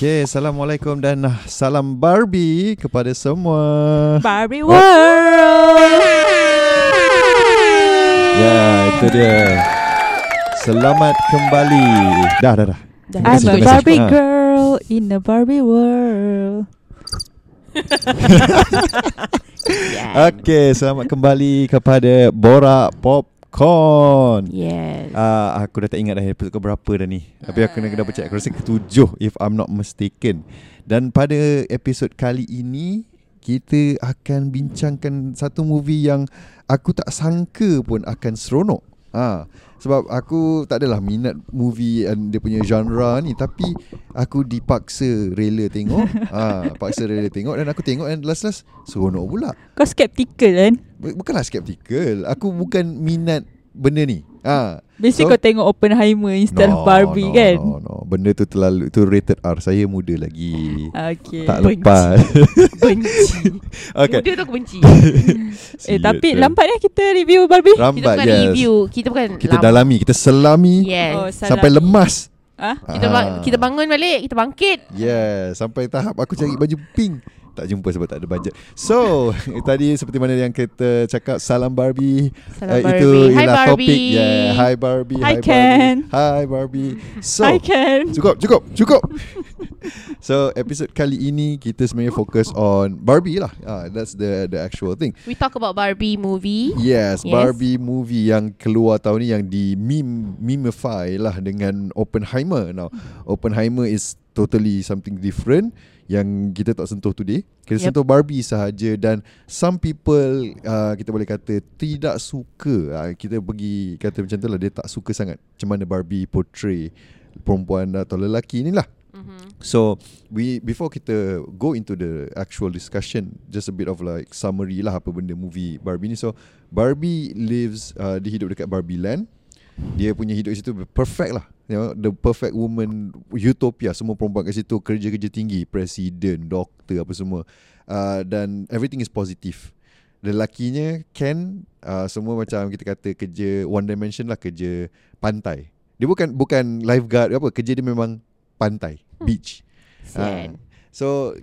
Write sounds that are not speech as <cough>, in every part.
Okay, Assalamualaikum dan salam Barbie kepada semua. Barbie World. Ya, itu dia. Selamat kembali. Dah, dah, dah. I'm Terima a. Barbie Ah. girl in the Barbie world. <laughs> <laughs> Okay, selamat kembali kepada Borak Popcorn. Yes. Uh, aku dah tak ingat dah episode berapa dah ni Tapi aku kena double check Aku rasa ketujuh If I'm not mistaken Dan pada episod kali ini Kita akan bincangkan Satu movie yang Aku tak sangka pun akan seronok ha, Sebab aku tak adalah minat movie And dia punya genre ni Tapi Aku dipaksa rela tengok <laughs> ha, Paksa rela tengok Dan aku tengok And last-last Seronok pula Kau skeptical kan? Bu- Bukanlah skeptical Aku bukan minat benda ni ha, Biasa So- kau tengok Oppenheimer instead of Barbie no, kan? No, no. Benda tu terlalu Itu rated R Saya muda lagi Okay. Tak Benci. lepas <laughs> benci. <laughs> Okay Muda tu aku benci. <laughs> Eh Sial tapi tu. lambat ya kita review Barbie. kita Lambat bukan yes. review. Kita bukan Kita lam- dalami Kita selami Yes. Oh. Sampai lemas Ah, Kita bang- Ah. kita bangun balik, kita bangkit. Yeah Sampai tahap aku cari baju pink Tak jumpa sebab tak ada budget So <laughs> Tadi seperti mana yang kita cakap Salam Barbie Salam Eh, Barbie. Itu Hi ialah Barbie. topik yeah. Hi Barbie Hi, Hi Ken. Barbie Hi Barbie So I can. Cukup, cukup, cukup. <laughs> so episod kali ini kita sebenarnya fokus on Barbie lah. Ah, that's the the actual thing. We talk about Barbie movie. Yes, Yes. Barbie movie yang keluar tahun ni yang di meme memify lah dengan Oppenheimer. Now, Oppenheimer is totally something different yang kita tak sentuh today. Kita Yep. sentuh Barbie sahaja dan some people uh, kita boleh kata tidak suka. Uh, kita pergi kata macam tu lah dia tak suka sangat macam mana Barbie portray perempuan atau lelaki ni lah. Mm-hmm. So we before kita go into the actual discussion, just a bit of like summary lah apa benda movie Barbie ni. So Barbie lives uh, dia hidup dekat Barbie Land. Dia punya hidup di situ perfect lah. You know, the perfect woman utopia semua perempuan kat situ kerja-kerja tinggi, presiden, doktor apa semua. Uh, dan everything is positive. Lelakinya Ken uh, semua macam kita kata kerja one dimension lah kerja pantai. Dia bukan bukan lifeguard apa kerja dia memang pantai, beach. Sian. Ah. So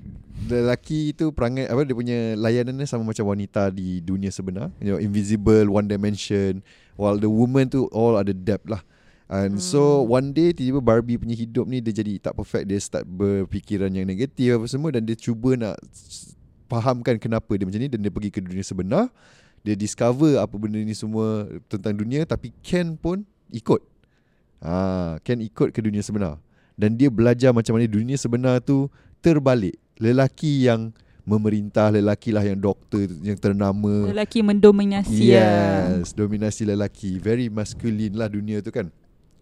lelaki tu perangai apa dia punya layanan dia sama macam wanita di dunia sebenar. You know, invisible, one dimension. While the woman tu all ada depth lah. And hmm. so one day tiba-tiba Barbie punya hidup ni dia jadi tak perfect. Dia start berfikiran yang negatif apa semua dan dia cuba nak fahamkan kenapa dia macam ni dan dia pergi ke dunia sebenar. Dia discover apa benda ni semua tentang dunia tapi Ken pun ikut. Ah, Ken ikut ke dunia sebenar dan dia belajar macam mana dunia sebenar tu terbalik. Lelaki yang memerintah, lelaki lah yang doktor yang ternama. Lelaki mendominasi ya. Yes, dominasi lelaki. Very masculine lah dunia tu kan.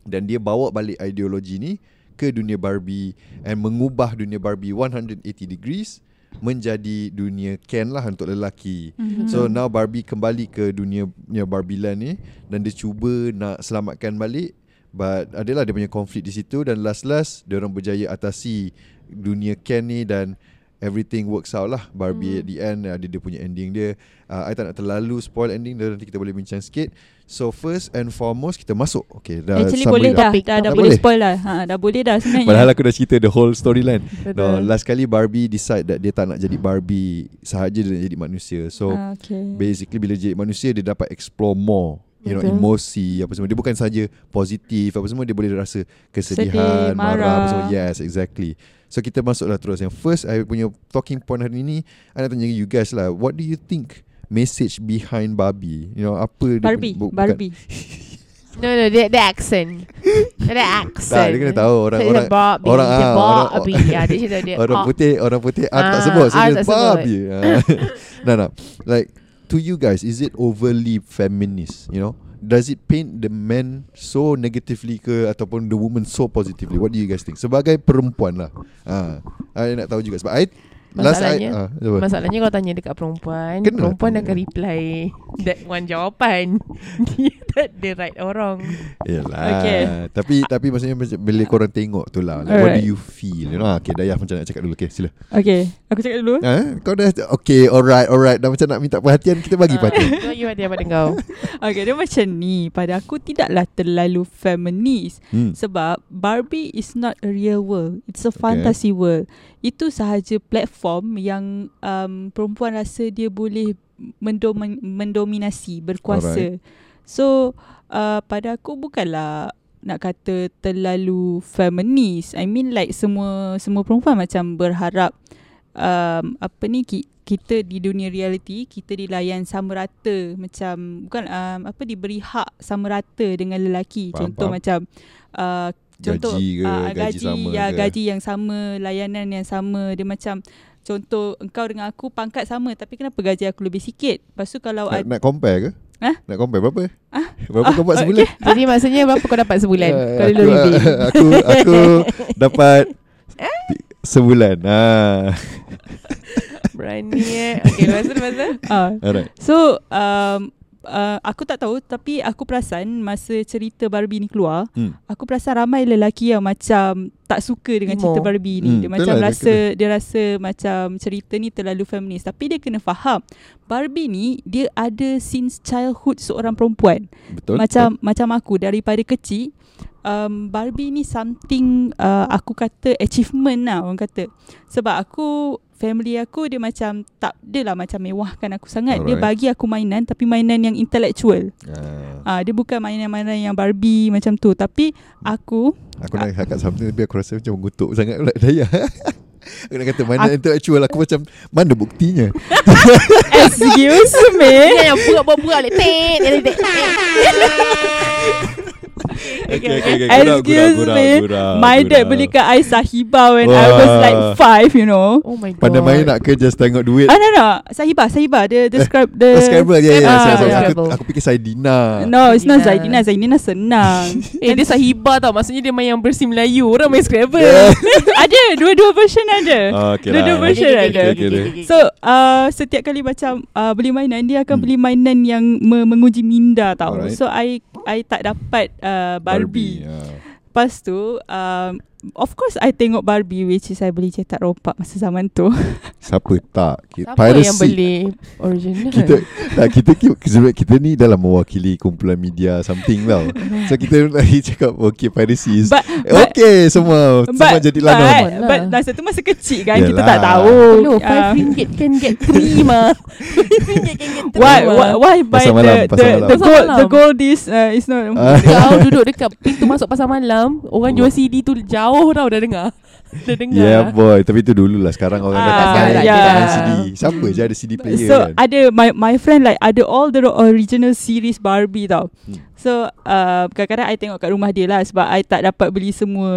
Dan dia bawa balik ideologi ni ke dunia Barbie and mengubah dunia Barbie 180 degrees menjadi dunia Ken lah untuk lelaki. Mhm. So now Barbie kembali ke dunia dunia Barbie Land ni dan dia cuba nak selamatkan balik but adalah dia punya konflik di situ dan last-last dia orang berjaya atasi dunia Ken ni dan everything works out lah Barbie Hmm. at the end ada dia punya ending dia uh, I tak nak terlalu spoil ending dia nanti kita boleh bincang sikit so first and foremost kita masuk okay dah Actually boleh dah. dah, dah, dah topik. boleh Boleh? spoil dah. Ha, dah boleh dah sebenarnya. Padahal aku dah cerita the whole storyline. No, last kali Barbie decide that dia tak nak jadi Barbie sahaja dia nak jadi manusia. So Ah, okay. basically bila jadi manusia dia dapat explore more you know Betul. emosi apa semua dia bukan saja positif apa semua dia boleh rasa kesedihan Sedih, marah. marah. apa semua yes exactly so kita masuklah terus yang first I punya talking point hari ni I nak tanya you guys lah what do you think message behind Barbie you know apa dia Barbie, punya- bu- Barbie. <laughs> No no dia dia accent. Dia <laughs> accent. tak dia kena tahu orang Dia orang Barbie, orang- dia ah, orang- Barbie. <laughs> Ya, dia cerita dia. orang oh, putih orang putih art tak Ah, sebut so dia tak sebut. Barbie Ah. no no like to you guys is it overly feminist you know does it paint the man so negatively ke ataupun the woman so positively? What do you guys think? Sebagai perempuan lah. Ah I nak tahu juga sebab I last I Masalahnya- ah? Masalahnya kalau tanya dekat perempuan, Kena perempuan tanya. akan reply That one jawapan <laughs> Dia tak ada right orang Yalah Okay. Tapi tapi maksudnya Bila korang tengok tu lah like, What do Alright. you feel you know? Okay Dayah macam nak cakap dulu Okay sila Okay Aku cakap dulu ha? Kau dah Okay alright alright Dah macam nak minta perhatian Kita bagi perhatian Kau <laughs> bagi perhatian pada kau Okay dia macam ni Pada aku tidaklah terlalu feminist hmm. Sebab Barbie is not a real world It's a fantasy world Itu sahaja platform yang um, Perempuan rasa dia boleh mendom- Mendominasi Berkuasa So uh, Pada aku bukanlah nak kata terlalu feminis. I mean like semua semua perempuan macam berharap um, apa ni ki, kita di dunia reality kita dilayan sama rata macam bukan um, apa diberi hak sama rata dengan lelaki. Faham, Contoh faham. macam uh, contoh Gaji ke, ah, gaji gaji sama ya ke? gaji yang sama, layanan yang sama. Dia macam contoh engkau dengan aku pangkat sama tapi kenapa gaji aku lebih sikit? Lepas tu kalau nak, ada nak compare ke? Hah? Nak compare berapa? Ah? Berapa kau buat Ah, sebulan? Jadi maksudnya Berapa kau dapat sebulan Ah, Kau aku, dulu <laughs> reveal aku, aku <laughs> dapat sebulan. Ah. Berani eh Okay lepas tu lepas tu uh, Alright. So um, uh, Aku tak tahu Tapi aku perasan Masa cerita Barbie ni keluar Hmm. Aku perasan ramai lelaki yang macam Tak suka dengan cerita Barbie ni. Hmm, Dia betul macam lah, dia rasa Dia rasa macam Cerita ni terlalu feminis. Tapi dia kena faham Barbie ni Dia ada since childhood Seorang perempuan. Betul. Macam macam aku Daripada kecil um, Barbie ni something uh, Aku kata achievement lah Orang kata. Sebab aku Family aku dia macam Tak adalah macam mewahkan aku sangat. Dia Alright. bagi aku mainan Tapi mainan yang intellectual. Ah. Ah, Dia bukan mainan-mainan yang Barbie Macam tu. Tapi aku Aku nak cakap something Tapi aku rasa macam mengutuk sangat pula Daya <laughs> Aku nak kata mana intellectual Aku macam Mana buktinya? <laughs> Excuse me. Dia yang burak-burak like <laughs> Okay, okay, okay. Excuse me My dad belikan I Sahiba When I was Wah. like five You know Oh my god Pandai main nak ke Just tengok duit Ah no no Sahiba Sahiba The, the scribe the, Oh, Scrabble ya, ya, Ah, sorry, sorry. yeah. Aku, Scrabble. aku fikir Saidina No it's not Zaidina. Zaidina Zaidina senang <laughs> Eh dia sahiba tau Maksudnya dia main yang bersih Melayu Orang main Scrabble Yeah. <laughs> Ada Dua-dua version ada Ah, okay Dua-dua lah. version Okay, ada okay, okay, okay. So uh, setiap kali macam uh, beli mainan dia akan Hmm. beli mainan yang me- menguji minda tau. Alright. So I I tak dapat uh, Barbie. ah. Lepas tu um, of course I tengok Barbie which is I beli cetak rompak masa zaman tu. <laughs> Siapa tak Siapa Piracy yang beli Original kita tak, kita, kita kita ni dalam mewakili kumpulan media something tau. <laughs> So kita lagi cakap okay piracy is But, Eh, okay semua semua jadi but, lanon. Lah. but masa tu masa kecil kan kita Yalah. tak tahu. Hello Ah, Five ringgit can get three <laughs> mah Five ringgit can get three why, mah why why buy Pasar malam, the the, malam. the gold the gold is uh, is not. Kau duduk dekat pintu masuk pasar malam Orang jual CD tu jauh tau dah dengar <laughs> Dah dengar Yeah boy Tapi tu dulu lah Sekarang orang dah Ah, tak main yeah. Main CD Siapa je ada CD player So kan ada my my friend like ada all the original series Barbie tau. Hmm. So uh, kadang-kadang I tengok kat rumah dia lah sebab I tak dapat beli semua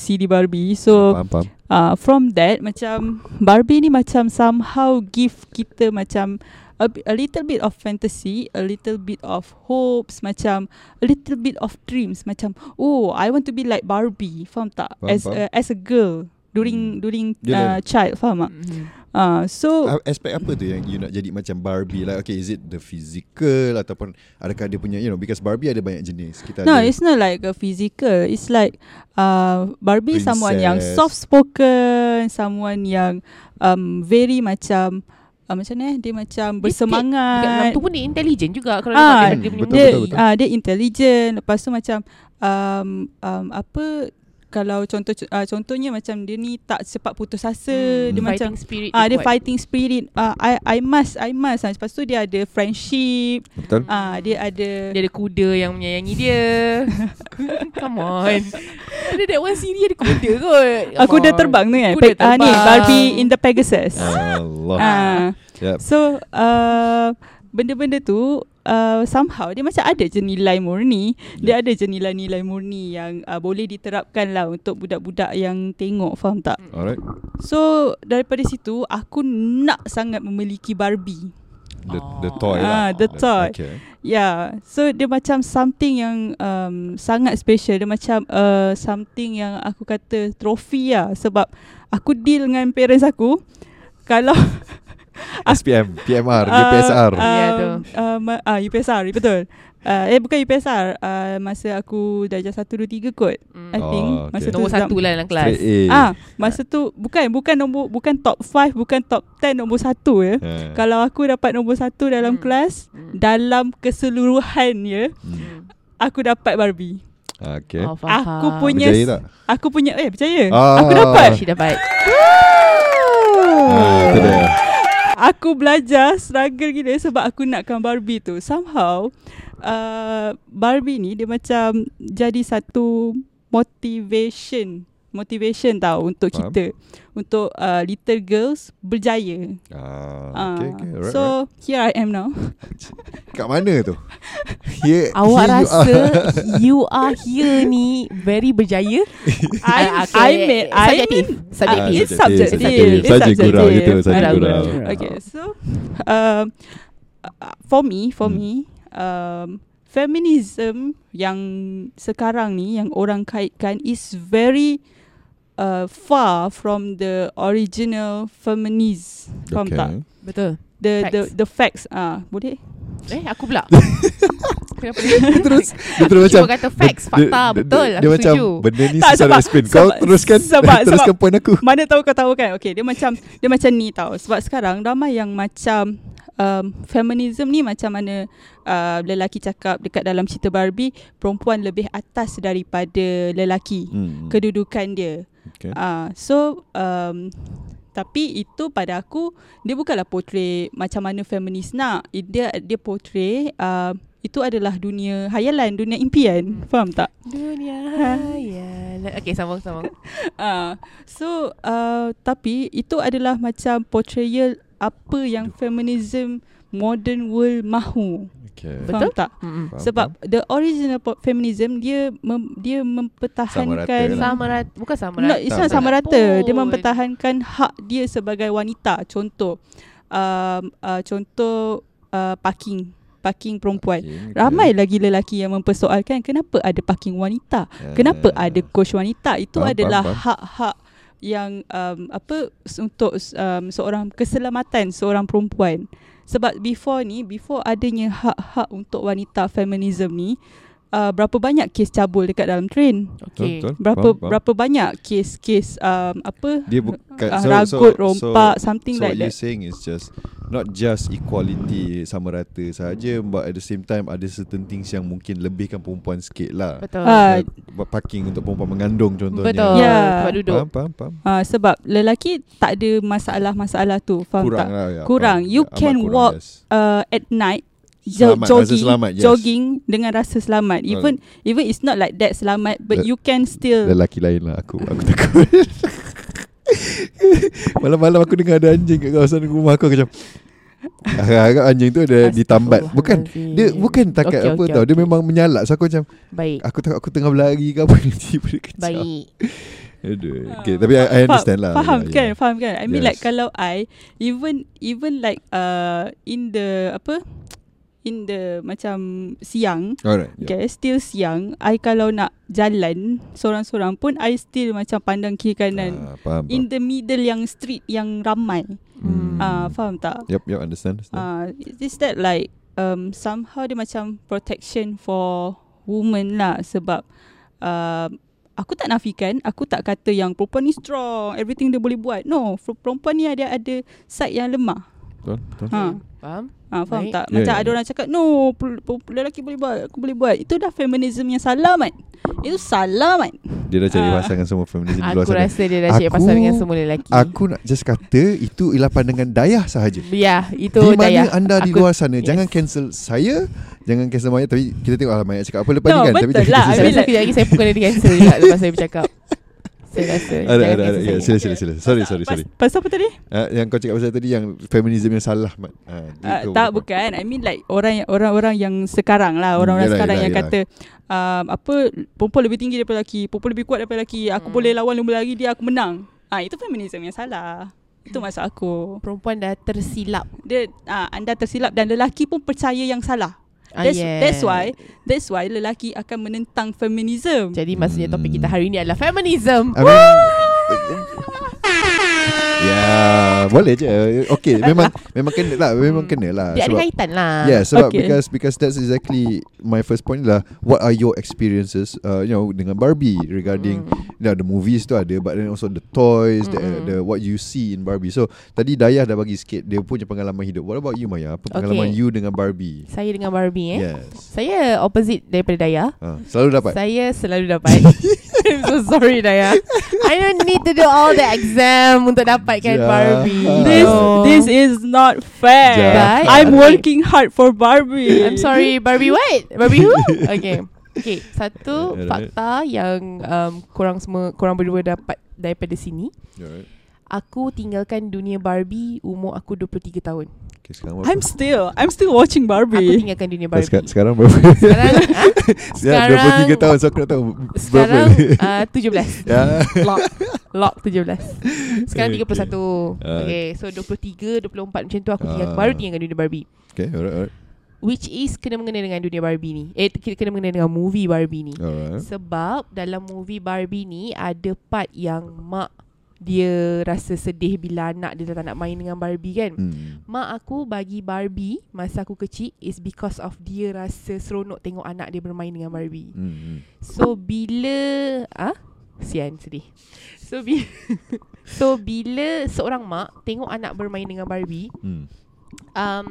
CD Barbie. So Faham faham uh, from that macam Barbie ni macam somehow give kita macam a, a little bit of fantasy, a little bit of hopes, macam a little bit of dreams macam oh I want to be like Barbie. Faham tak? Faham, as faham. A, as a girl during Hmm. during Yelah. uh, child faham tak? Mhm. Uh, so Ah, Aspek apa tu yang you nak jadi macam Barbie like okay is it the physical ataupun adakah dia punya you know because Barbie ada banyak jenis kita No, ada it's not like a physical. It's like uh, Barbie Princess. someone yang soft spoken, someone yang um, very macam uh, macam ni eh, dia macam Dekat dalam bersemangat. tu pun dia intelligent juga Kalau Ah, dia, dia punya betul, dia betul, betul. ah dia intelligent. Lepas tu macam um, um, apa kalau contoh uh, contohnya macam dia ni tak cepat putus asa, Hmm, dia macam fighting spirit ah dia kuat. fighting spirit. Ah I I must I must. Ah, Lepas tu dia ada friendship. betul Ah dia ada Dia ada kuda yang menyayangi dia <laughs> Come on Ada that one series ada kuda kot Come dah on. terbang tu kan Kuda Pe- ah, Ni terbang. Barbie in the Pegasus Allah ah. Yep. So uh, Benda-benda tu uh, Somehow Dia macam ada je nilai murni. Dia ada je nilai-nilai murni Yang uh, boleh diterapkan lah Untuk budak-budak yang tengok Faham tak? Alright. So Daripada situ Aku nak sangat memiliki Barbie. The, the toy Ah, lah the toy. Okay. Yeah So dia macam something yang um, Sangat special. Dia macam uh, Something yang aku kata Trofi lah Sebab Aku deal dengan parents aku. <laughs> Kalau SPM, PMR, Ah, UPSR. Ya, tu. Uh, ah, UPSR, betul. Uh, eh bukan UPSR, uh, masa aku darjah 1 2 3 kot. Hmm. I think Oh, masa okay. tu Nombor satu lah dalam kelas. Ah, masa tu bukan bukan nombor bukan top 5, bukan top 10, nombor 1 ya. Ha. Kalau aku dapat nombor 1 dalam Hmm. kelas, Hmm. dalam keseluruhan ya, Hmm. aku dapat Barbie. Okay. Oh, faham. Aku punya Berjaya tak? Aku punya eh percaya. Ah. Aku dapat. She dapat. Ah, itu dia. Aku belajar struggle gila sebab aku nakkan Barbie tu. Somehow uh, Barbie ni dia macam jadi satu motivation motivation tau untuk Faham. kita untuk uh, little girls berjaya. Ah, okay, okay. Alright, so alright. here I am now. <laughs> Kat mana tu? Here, <laughs> Awak here you rasa are. <laughs> you are here ni very berjaya? I Ah, okay. I made I Subjective. mean, Subjective. uh, it's subjective. subjective. It's Saja subjective. gurau gitu, saja Gurau. Okay, so um, uh, for me, for Hmm. me, um, feminism yang sekarang ni yang orang kaitkan is very uh, far from the original feminist. Faham Okay. tak? Betul. The the Facts. the facts ah boleh. Eh, aku pula. <laughs> Kenapa terus dia terus macam kata facts, dia- fakta, dia- betul. Dia, aku macam setuju. benda ni Tak, susah nak sebab- explain. Kau sebab- teruskan <laughs> sebab- <laughs> teruskan sebab- point aku. Mana tahu kau tahu kan Okay dia macam Dia macam ni tau Sebab sekarang Ramai yang macam um, Feminism ni macam mana uh, Lelaki cakap Dekat dalam cerita Barbie Perempuan lebih atas Daripada lelaki Hmm. Kedudukan dia Okay. uh, So um, Tapi itu pada aku Dia bukanlah portray Macam mana feminis nak Dia dia portray uh, Itu adalah dunia Hayalan Dunia impian Faham tak? Dunia Ha. hayal. Okay, sambung, sambung. <laughs> Ah, so uh, tapi itu adalah macam portrayal apa yang feminism modern world mahu. Okay. Faham tak? Mm-mm. Faham, Sebab the original feminism dia mem, dia Sama mempertahankan rata lah. Sama rata, bukan sama No, rata. it's Tak, not sama rata. Dia pun. mempertahankan hak dia sebagai wanita. Contoh um, uh, contoh uh, parking parking perempuan. Okay, okay. Ramai lagi lelaki yang mempersoalkan kenapa ada parking wanita. Kenapa Ah. ada coach wanita? Itu Faham, adalah faham, hak-hak yang um, apa untuk um, seorang keselamatan seorang perempuan. Sebab before ni, before adanya hak-hak untuk wanita feminism ni, uh, berapa banyak kes cabul dekat dalam train? Okay. Betul, Berapa faham, faham. berapa banyak kes-kes um, apa Dia bukan uh, so, ragut, so, rompak, so, something so like what you're that. saying is just not just equality sama rata saja but at the same time ada certain things yang mungkin lebihkan perempuan sikit lah. Betul. Ah, Buat parking untuk perempuan mengandung contohnya. Betul. Ya. Tempat duduk. Faham, faham, faham. Uh, sebab lelaki tak ada masalah-masalah tu, faham Kurang tak? lah. Ya, Kurang. faham. You Amat can kurang, walk yes. uh, at night jo- Selamat, rasa jogging selamat, yes. jogging dengan rasa selamat. Even even it's not like that selamat but Le- you can still Lelaki lain lah aku Aku takut. <laughs> Malam-malam aku dengar ada anjing kat kawasan rumah aku Aku macam Agak anjing tu ada ditambat. Bukan Dia bukan takat Okey, apa okey, tau Dia memang menyalak. So aku macam Baik. Aku takut aku tengah berlari ke apa <laughs> Nanti pada kejap Baik. Aduh okay, Tapi I, I understand lah. faham Ya, kan ya. faham kan? I mean Yes. like kalau I even even like uh in the apa in the macam siang Alright yeah. Okay, still siang. I kalau nak jalan seorang-seorang pun I still macam pandang kiri kanan. Ah, Faham, In faham. the middle yang street yang ramai. Hmm. Ah, uh, faham tak? Yep, yep, understand, understand. Ah, uh, is that like um somehow dia macam protection for women lah sebab uh, aku tak nafikan, aku tak kata yang perempuan ni strong, everything dia boleh buat. No, per- perempuan ni ada ada side yang lemah. Betul, betul. Ha. Faham? Ha, faham Baik. tak? Ya, Macam ya, ada ya. orang cakap, no, lelaki boleh buat, aku boleh buat. Itu dah feminism yang salah, Mat. Itu salah, Mat. Dia dah cari Ah. pasangan semua feminism di luar Aku sana. rasa dia dah cari Aku- pasal dengan semua lelaki. Aku nak just kata itu ialah pandangan dayah sahaja. Ya, itu di mana daya. anda di Aku- luar sana yes. Jangan cancel saya Jangan cancel Maya Tapi kita tengok lah Maya cakap apa lepas No, ni kan Tapi betul lah. cancel Saya I mean saya. lagi saya pun kena di cancel juga lepas saya bercakap. <laughs> Saya rasa. Ada ada ada ya. Sila sila sila Sorry sorry sorry Pas, pasal apa tadi? Ah, Yang kau cakap pasal tadi Yang feminism yang salah Mat. Uh, itu tak apa? bukan. I mean like orang yang orang-orang yang sekarang lah, orang-orang yelah, sekarang yelah, yang yelah. kata um, apa perempuan lebih tinggi daripada lelaki, perempuan lebih kuat daripada lelaki, aku Hmm. boleh lawan lumba lagi dia aku menang. Ah itu feminism yang salah. Itu maksud aku. Perempuan dah tersilap. Dia ah, anda tersilap dan lelaki pun percaya yang salah. Ah, That's, yes. that's why that's why lelaki akan menentang feminism. Jadi maksudnya topik kita hari ini adalah feminism. I mean, Ya Ah, boleh je. Okay, memang memang kena lah, memang kena lah. Dia ada Sebab- kaitan lah. Yeah, sebab Okay. because because that's exactly my first point lah. What are your experiences, uh, you know, dengan Barbie regarding Mm. you know, the movies tu ada, but then also the toys, the, Mm-mm. the what you see in Barbie. So tadi Dayah dah bagi sikit dia punya pengalaman hidup. What about you Maya? Apa pengalaman Okay. you dengan Barbie? Saya dengan Barbie eh. Yes. Saya opposite daripada Daya. Ha, selalu dapat. Saya selalu dapat. <laughs> I'm so sorry Daya. I don't need to do all the exam untuk dapatkan Jahat. Barbie. <laughs> This No. this is not fair. Jahat. I'm Okay. working hard for Barbie. I'm sorry Barbie what? Barbie who? Okay. Okay, satu Alright. fakta yang um, korang semua korang berdua dapat daripada sini. Alright. Aku tinggalkan dunia Barbie umur aku 23 tahun. Okay, sekarang berapa? I'm still I'm still watching Aku Barbie. tinggalkan dunia Ah, Barbie. seka- sekarang berapa? Sekarang ha? Ya, 23 tahun so aku nak tahu berapa. Sekarang uh, 17. <laughs> ya. Lock Lock 17 Sekarang Okay. 31 Ah. Okay So 23 24 macam tu Aku tinggal Ah. Baru tinggalkan dunia Barbie Okay, alright, alright. Which is Kena mengena dengan dunia Barbie ni Eh kena kena mengena dengan movie Barbie ni Alright. Sebab Dalam movie Barbie ni Ada part yang Mak Dia rasa sedih Bila anak dia tak nak main dengan Barbie kan Hmm. Mak aku bagi Barbie Masa aku kecil Is because of Dia rasa seronok Tengok anak dia bermain dengan Barbie Hmm. So bila ah sian sedih. So bila <laughs> so bila seorang mak tengok anak bermain dengan Barbie, Hmm. Um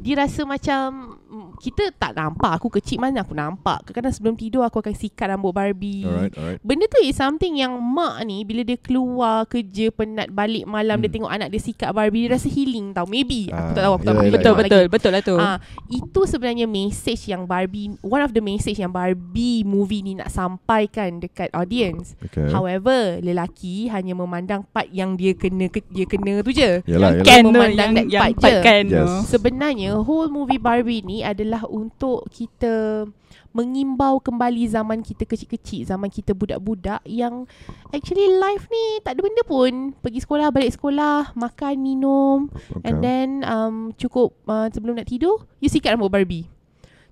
dia rasa macam kita tak nampak aku kecil mana aku nampak. Kadang-kadang sebelum tidur aku akan sikat rambut Barbie. Alright, alright. Benda tu is something yang mak ni bila dia keluar kerja penat balik malam Hmm. dia tengok anak dia sikat Barbie dia rasa healing tau. Maybe aku Ah, tak tahu aku tak yelah, pernah yelah, betul betul lagi. betul lah tu. Ah, itu sebenarnya message yang Barbie one of the message yang Barbie movie ni nak sampaikan dekat audience. Okay. However, lelaki hanya memandang part yang dia kena ke, dia kena tu je. Yalah, yalah. yang tu Memandang yang that yang part part je. Ken tu. Yes. Sebenarnya whole movie Barbie ni adalah untuk kita mengimbau kembali zaman kita kecil-kecil, zaman kita budak-budak yang actually life ni tak ada benda pun. Pergi sekolah, balik sekolah, makan, minum, Okay. And then um, cukup uh, sebelum nak tidur, you sikat rambut Barbie.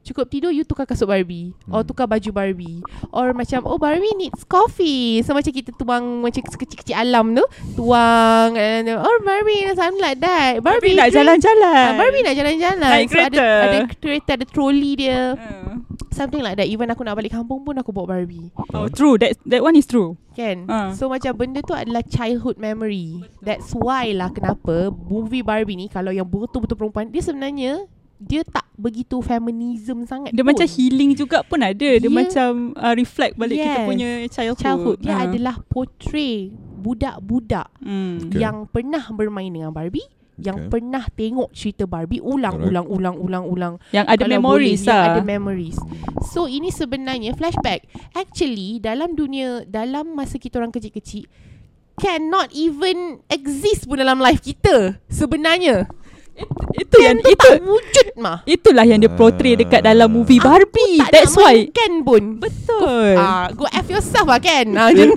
Cukup tidur, you tukar kasut Barbie. Or Hmm. tukar baju Barbie. Or macam, oh Barbie needs coffee. So macam kita tuang macam sekecil-kecil alam tu. Tuang. And, oh Barbie, something like that. Barbie Barbie, nak jalan-jalan. Ah, Barbie nak jalan-jalan. Naik so ada, kereta. ada kereta, ada trolley dia. Ah. Something like that. Even aku nak balik kampung pun aku bawa Barbie. Oh true that that one is true. Kan Ah. So macam benda tu adalah childhood memory That's why lah kenapa Movie Barbie ni Kalau yang betul-betul perempuan Dia sebenarnya Dia tak begitu feminism sangat Dia pun. macam healing juga pun ada. Dia Dia- macam uh, reflect balik kita Yes. punya childhood. Childhood Dia Ah. adalah portray Budak-budak Hmm. Okay. Yang pernah bermain dengan Barbie Yang Okay. pernah tengok cerita Barbie Ulang-ulang Ulang-ulang Ulang Yang ada Kalau memories boleh, yang lah. ada memories. So ini sebenarnya flashback. Actually dalam dunia dalam masa kita orang kecil-kecil cannot even exist pun dalam life kita sebenarnya. Itu yang Ken tu itu tak wujud mah. itulah yang dia portray dekat dalam movie Barbie. Tak That's why. Ken pun. Betul. Ah, go F yourself lah Ken. <laughs> Ah, tu.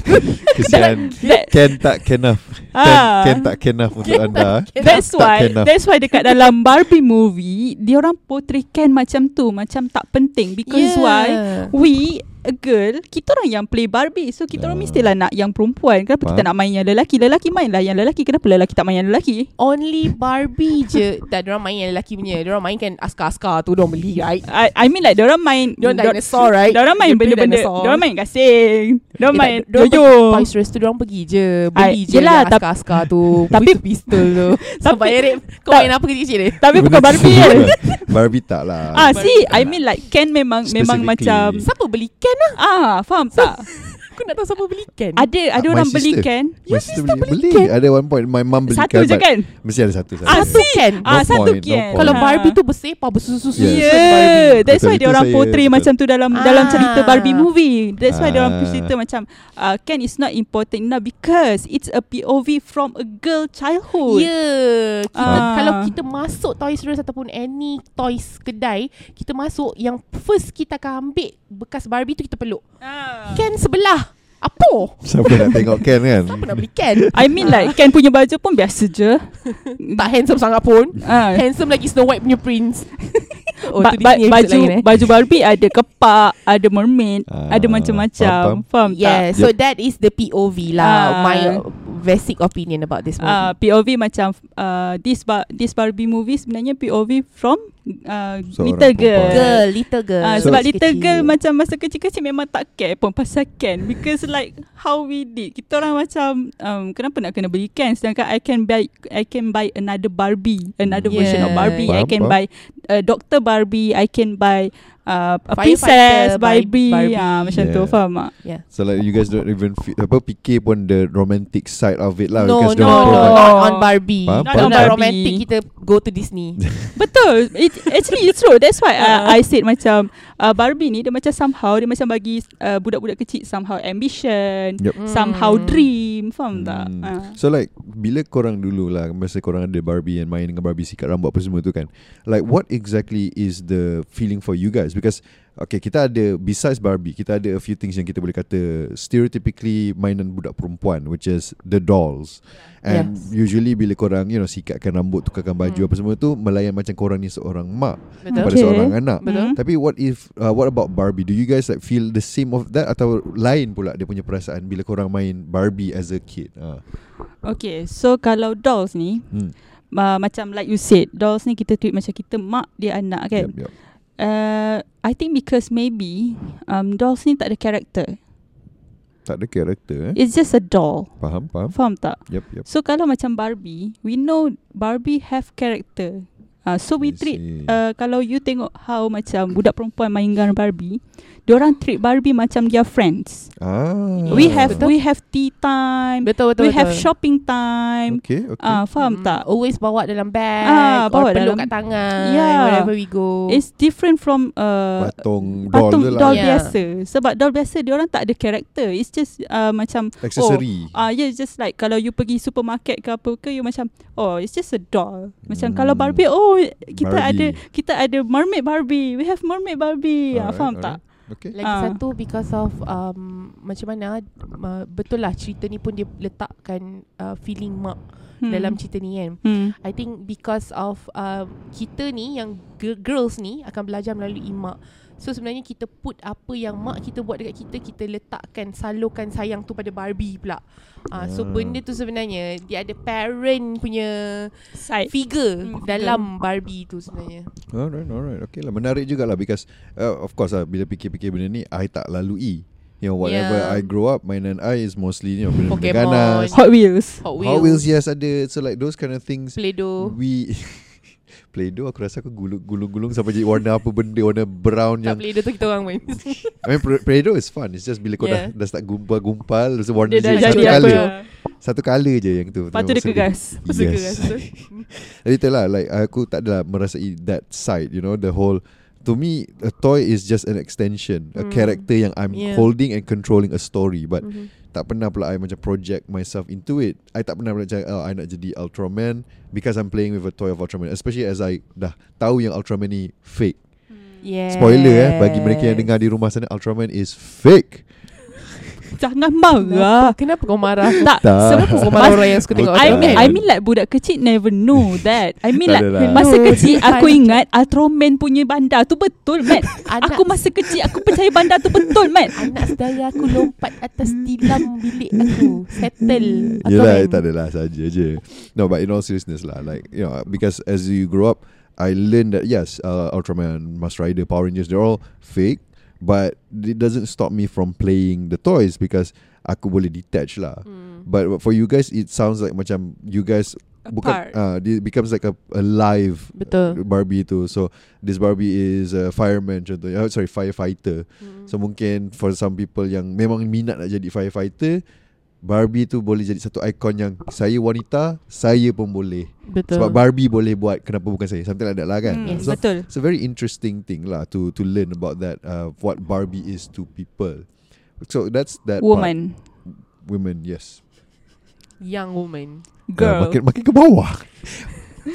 Kesian. <laughs> That- Ken tak kenaf. Ken, Ah. Ken tak kenaf untuk anda. That's Tak why. That's why dekat dalam Barbie movie Dia orang portray Ken macam tu Macam tak penting Because Yeah. why We a girl Kita orang yang play Barbie. So kita orang Ah. mestilah nak yang perempuan. Kenapa kita Faham. nak main yang lelaki? Lelaki mainlah yang lelaki Kenapa lelaki tak main yang lelaki? Only Barbie je. <laughs> Tak diorang main yang lelaki punya. Diorang main kan askar-askar tu Diorang beli right? I, I mean like Diorang main Diorang dior- dinosaur right? Diorang main play benda-benda. Diorang main gasing Diorang Eh, main tak, diorang jojo pergi Toys R Us tu diorang pergi je. Beli I- je yelah, tap- askar-askar tu. <laughs> Tapi- pistol tu. <laughs> Sampai Erik Kau main apa kecil-kecil ni Tapi bukan Barbie kan? Barbie tak lah. Ah, see, I mean like Ken memang memang macam Siapa beli Ken lah ah, faham <laughs> tak? Aku nak tahu siapa beli Ken Ada ada Ah, my orang beli sister. Ken. My sister beli, beli. Ada one point my mum beli Satu je kan? Mesti ada satu satu. Ah, Satu Ken No ah, satu point, no Ken. point. Kalau Ah. Barbie tu bersepah Bersusu-susu Yes. Yeah, that's Betul, why dia orang portray macam tu dalam Ah. dalam cerita Barbie movie. That's why dia orang Ah. cerita macam uh, Ken is not important enough because it's a POV from a girl childhood. Ya yeah, kita, Ah. Kalau kita masuk Toys R Us Ataupun any toys kedai Kita masuk Yang first kita akan ambil Bekas Barbie tu kita peluk Ah. Ken sebelah Apa? Siapa nak tengok Ken kan? Siapa nak beli Ken? I mean like Ken punya baju pun biasa je. <laughs> tak handsome sangat pun Ah. Handsome lagi Snow White punya prince <laughs> Oh Ba- tu ba- Disney baju lain eh baju Barbie ada kepak, ada mermaid, Ah, ada macam-macam. faham, Faham, Yeah, tak? so that is the POV lah. Ah. My basic opinion about this movie. uh, POV macam uh, this bar, this Barbie movie sebenarnya POV from uh, Seorang little girl. perempuan. girl, little girl. Ah, So- sebab little Kecil. girl macam masa kecil-kecil memang tak care pun pasal Ken because like how we did kita orang macam um, kenapa nak kena beli Ken sedangkan I can buy I can buy another Barbie another version of Yeah. Barbie I Faham, can buy uh, Doctor Barbie I can buy uh, princess Bar- Barbie, Barbie. Ah, macam tu Yeah. faham tak So like you guys don't even feel, apa fikir pun the romantic side of it lah no, because no, no, provide- not on Barbie. Faham, Not faham. on Barbie. romantic kita go to Disney. <laughs> Betul it, Actually it's true That's why uh, <laughs> Uh. I said macam uh, Barbie ni Dia macam somehow Dia macam bagi uh, Budak-budak kecil Somehow ambition Yup. Somehow Hmm. dream Faham tak Hmm. uh. So like Bila korang dulu lah Masa korang ada Barbie And main dengan Barbie Sikat rambut apa semua tu kan Like what exactly Is the feeling for you guys Because Okay kita ada Besides Barbie Kita ada a few things Yang kita boleh kata Stereotypically Mainan budak perempuan Which is The dolls And Yes. usually Bila korang You know Sikatkan rambut Tukarkan baju Hmm. Apa semua tu Melayan macam korang ni Seorang mak Betul. Pada Okay. seorang anak Betul. Hmm. Tapi what if uh, What about Barbie Do you guys like Feel the same of that Atau lain pula Dia punya perasaan Bila korang main Barbie as a kid uh. Okay So kalau dolls ni hmm. uh, Macam like you said Dolls ni kita treat macam kita mak Dia anak kan Yup, yup. Uh, I think because maybe um, Dolls ni tak ada character. Tak ada karakter eh? It's just a doll. Faham, faham. Faham tak? Yep, yep So kalau macam Barbie We know Barbie have character. Uh, So we I treat see. uh, Kalau you tengok How macam Budak perempuan main dengan Barbie Diorang treat Barbie macam their friends ah. We have Betul. We have tea time Betul betul We betul. have shopping time Okay, okay Ah, Faham Mm, tak Always bawa dalam bag Ah, bawa or peluk dalam- kat tangan Yeah. Wherever we go It's different from uh, Patung doll patung tu lah doll Yeah. biasa sebab doll biasa dia orang tak ada karakter it's just uh, macam Aksesori ah uh, yeah just like kalau you pergi supermarket ke apa ke you macam oh it's just a doll macam Hmm. kalau Barbie oh kita Barbie. ada kita ada mermaid Barbie we have mermaid Barbie ah faham alright. tak Okay Lagi Ah. satu because of um, Macam mana uh, Betul lah cerita ni pun dia letakkan uh, Feeling mak hmm. dalam cerita ni kan hmm. I think because of uh, Kita ni yang g- girls ni Akan belajar melalui mak So sebenarnya kita put apa yang mak kita buat dekat kita Kita letakkan salurkan sayang tu pada Barbie pula. Uh, So Ah. benda tu sebenarnya Dia ada parent punya side. figure Hmm, dalam Barbie tu sebenarnya. Alright, alright. Okay lah Menarik jugalah Because uh, Of course lah Bila fikir-fikir benda ni I tak lalui. You know whatever Yeah. I grow up Mainan I is mostly You know Pokemon. ganas. Hot Wheels. Hot Wheels, Hot Wheels. yes ada. So like those kind of things Play-Doh. We <laughs> Play-Doh aku rasa aku gulung- gulung-gulung Sampai jadi warna apa benda Warna brown Tak yang Play-Doh tu kita orang main <laughs> I mean Play- Play-Doh is fun It's just bila kau Yeah. dah, dah start gumpal-gumpal Lepas tu warna dia dah jadi jadi satu apa colour Satu colour je yang tu lepas tu dia kegas Yes. keras <laughs> tu. Jadi itulah like aku tak adalah merasai that side, you know, the whole to me a toy is just an extension, a Hmm. character yang I'm Yeah. holding and controlling a story but Mhm. Tak pernah pula I macam project myself into it. I tak pernah pula cakap oh, I nak jadi Ultraman because I'm playing with a toy of Ultraman. Especially as I dah tahu yang Ultraman ni fake. Yes. Spoiler eh bagi mereka yang dengar di rumah sana Ultraman is fake. Jangan marah Kenapa kau marah? tak Tak. Sebab kau marah orang yang suka tengok I Ultraman. mean, I mean like budak kecil never know that. I mean like adalah. masa kecil aku ingat Ultraman punya bandar tu betul, Mat. <laughs> Anak, Aku masa kecil aku percaya bandar tu betul, Mat. Anak saudara aku lompat atas tilam bilik aku Settle Yelah Ultraman. tak adalah saja je No but in all seriousness lah Like you know Because as you grow up I learned that yes uh, Ultraman Master Rider Power Rangers They're all fake But it doesn't stop me from playing the toys Because Aku boleh detach lah Hmm. But for you guys It sounds like macam You guys Bukan uh, It becomes like a, a live Betul. Barbie tu So this Barbie is a fireman contohnya oh, Sorry firefighter Hmm. So mungkin for some people yang memang minat nak jadi firefighter, Barbie tu boleh jadi satu ikon yang saya wanita, saya pun boleh. Betul Sebab Barbie boleh buat, kenapa bukan saya? Something like that lah kan. Yes. So betul. it's a very interesting thing lah to to learn about that uh, what Barbie is to people. So that's that part. Woman, women, yes. Young woman Uh, girl. makin makin ke bawah.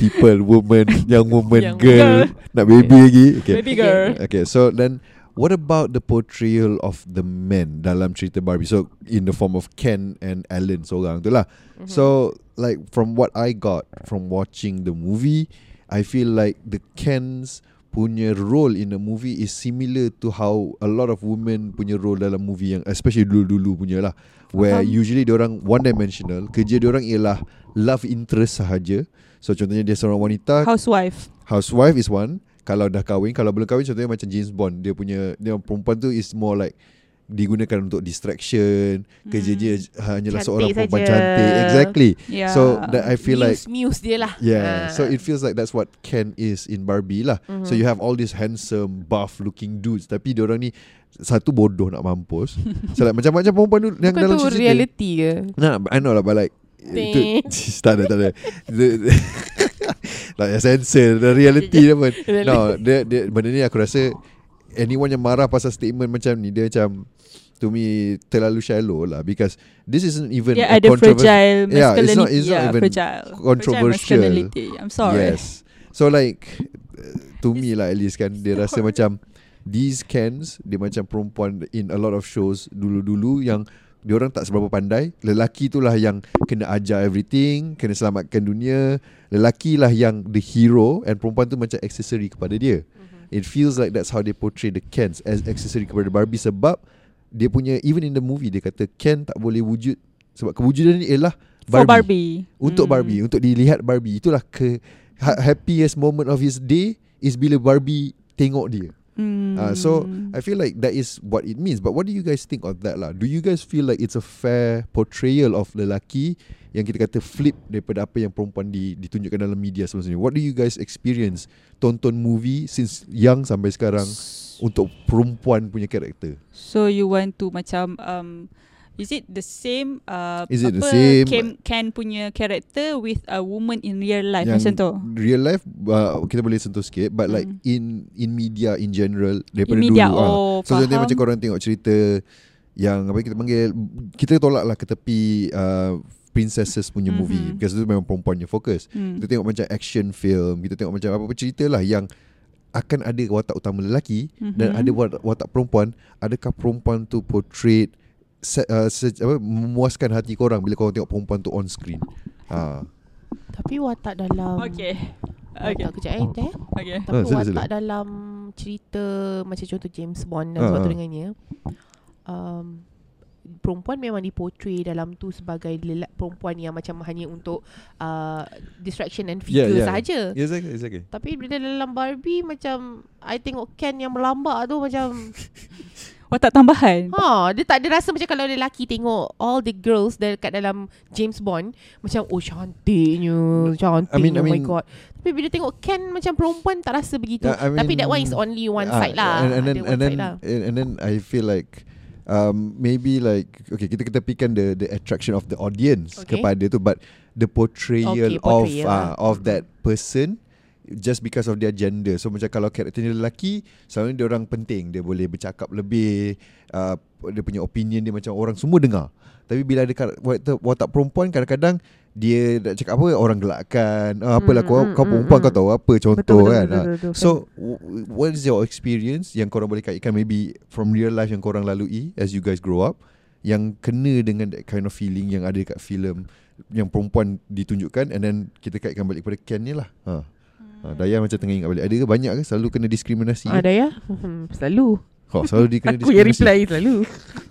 people, woman, young woman, Young girl, girl. nak baby lagi. Okay. Baby girl. Okay, so then what about the portrayal of the men dalam cerita Barbie? So in the form of Ken and Ellen seorang tu lah. Mhm. So like from what I got from watching the movie, I feel like the Kens punya role in a movie is similar to how a lot of women punya role dalam movie yang especially dulu-dulu punya lah where Faham. usually orang one dimensional kerja orang ialah love interest sahaja so contohnya dia seorang wanita Housewife. housewife is one kalau dah kahwin kalau belum kahwin contohnya macam James Bond dia punya dia perempuan tu is more like digunakan untuk distraction kerja Hmm. dia hanyalah Cantik seorang perempuan saja. cantik exactly Yeah. so that I feel like muse, muse dia lah. Yeah, Ah. so it feels like that's what Ken is in Barbie lah. Mhm. So you have all these handsome, buff-looking dudes, tapi diorang ni satu bodoh nak mampus. <laughs> so like macam-macam perempuan tu yang Bukan dalam tu reality ke? Nah, I know lah, but like itu, <laughs> tak ada, tak ada. <laughs> Like a censor the reality dia pun. No, dia, dia, benda ni aku rasa anyone yang marah pasal statement macam ni dia macam to me terlalu shallow lah because this isn't even a ada fragile Yeah, it's not- it's not yeah, even fragile. controversial. Fragile. I'm sorry. Yes. So like to me lah at least kan dia rasa macam these cans dia macam perempuan in a lot of shows dulu-dulu yang dia orang tak seberapa pandai. Lelaki itulah yang kena ajar everything, kena selamatkan dunia. Lelaki lah yang the hero and perempuan tu macam accessory kepada dia. It feels like that's how they portray the Kens as accessory kepada Barbie sebab dia punya even in the movie dia kata Ken tak boleh wujud sebab kewujudan ni ialah For Barbie. Barbie. Untuk Hmm. Barbie Untuk dilihat Barbie Itulah ke ha- Happiest moment of his day Is bila Barbie Tengok dia Hmm. uh, So I feel like That is what it means. But what do you guys think of that lah? Do you guys feel like It's a fair Portrayal of lelaki Yang kita kata flip Daripada apa yang perempuan di, Ditunjukkan dalam media sebelum ni What do you guys experience? Tonton movie Since young sampai sekarang Untuk perempuan punya karakter? So you want to macam um is it the same uh Is it the apa same? Ken, Ken punya character with a woman in real life Yang macam tu? Real life uh, Kita boleh sentuh sikit But like Hmm. In in media in general Daripada In media dulu ah. oh So contohnya macam korang tengok cerita yang apa kita panggil kita tolak lah ke tepi uh, princesses punya Mhm. movie because itu memang perempuannya fokus. Hmm. Kita tengok macam action film, kita tengok macam apa-apa cerita lah yang akan ada watak utama lelaki dan Mhm. ada watak, watak perempuan. Adakah perempuan tu portray se, uh, se, apa, memuaskan hati korang bila korang tengok perempuan tu on screen? Ha. Tapi watak dalam Okay. Okay. Watak kejap eh Teh Okay. Tapi Ah, sila, watak sila. dalam cerita Macam contoh James Bond dan Ah, sebagainya ah. dengannya um, Perempuan memang dipotray dalam tu sebagai lelak, perempuan yang macam hanya untuk uh, distraction and Yeah, figure yeah. sahaja. Exactly, exactly. Tapi bila dalam Barbie macam I tengok Ken yang melambak tu macam <laughs> Watak tambahan. ha dia tak ada rasa macam kalau lelaki tengok all the girls dekat dalam James Bond macam oh cantiknya cantik I mean- I oh my mean- god. Tapi bila tengok Ken macam perempuan tak rasa begitu. Yeah, I Tapi mean- that one is only one Ah, side lah. And, and then and then lah. and, then I feel like um, maybe like okay kita ketepikan the the attraction of the audience Okay. kepada tu but the portrayal, Okay, of portrayal uh, lah. of that person just because of their gender. So macam kalau karakternya lelaki, selalunya dia orang penting, dia boleh bercakap lebih, uh, dia punya opinion dia macam orang semua dengar. Tapi bila ada kar- watak, perempuan kadang-kadang dia nak cakap apa orang gelakkan. Ah, apalah Mm, kau mm, kau mm, perempuan mm. kau tahu apa contoh Betul, betul, kan. betul, Ah. betul, betul. So what is your experience yang korang boleh kaitkan maybe from real life yang korang lalui as you guys grow up yang kena dengan that kind of feeling yang ada dekat filem yang perempuan ditunjukkan and then kita kaitkan balik kepada Ken ni lah. Ha. Ha, Daya macam tengah ingat balik. Ada ke banyak ke selalu kena diskriminasi? Ada ya? Hmm, selalu. Oh, selalu di kena <laughs> Aku yang diskriminasi. reply selalu.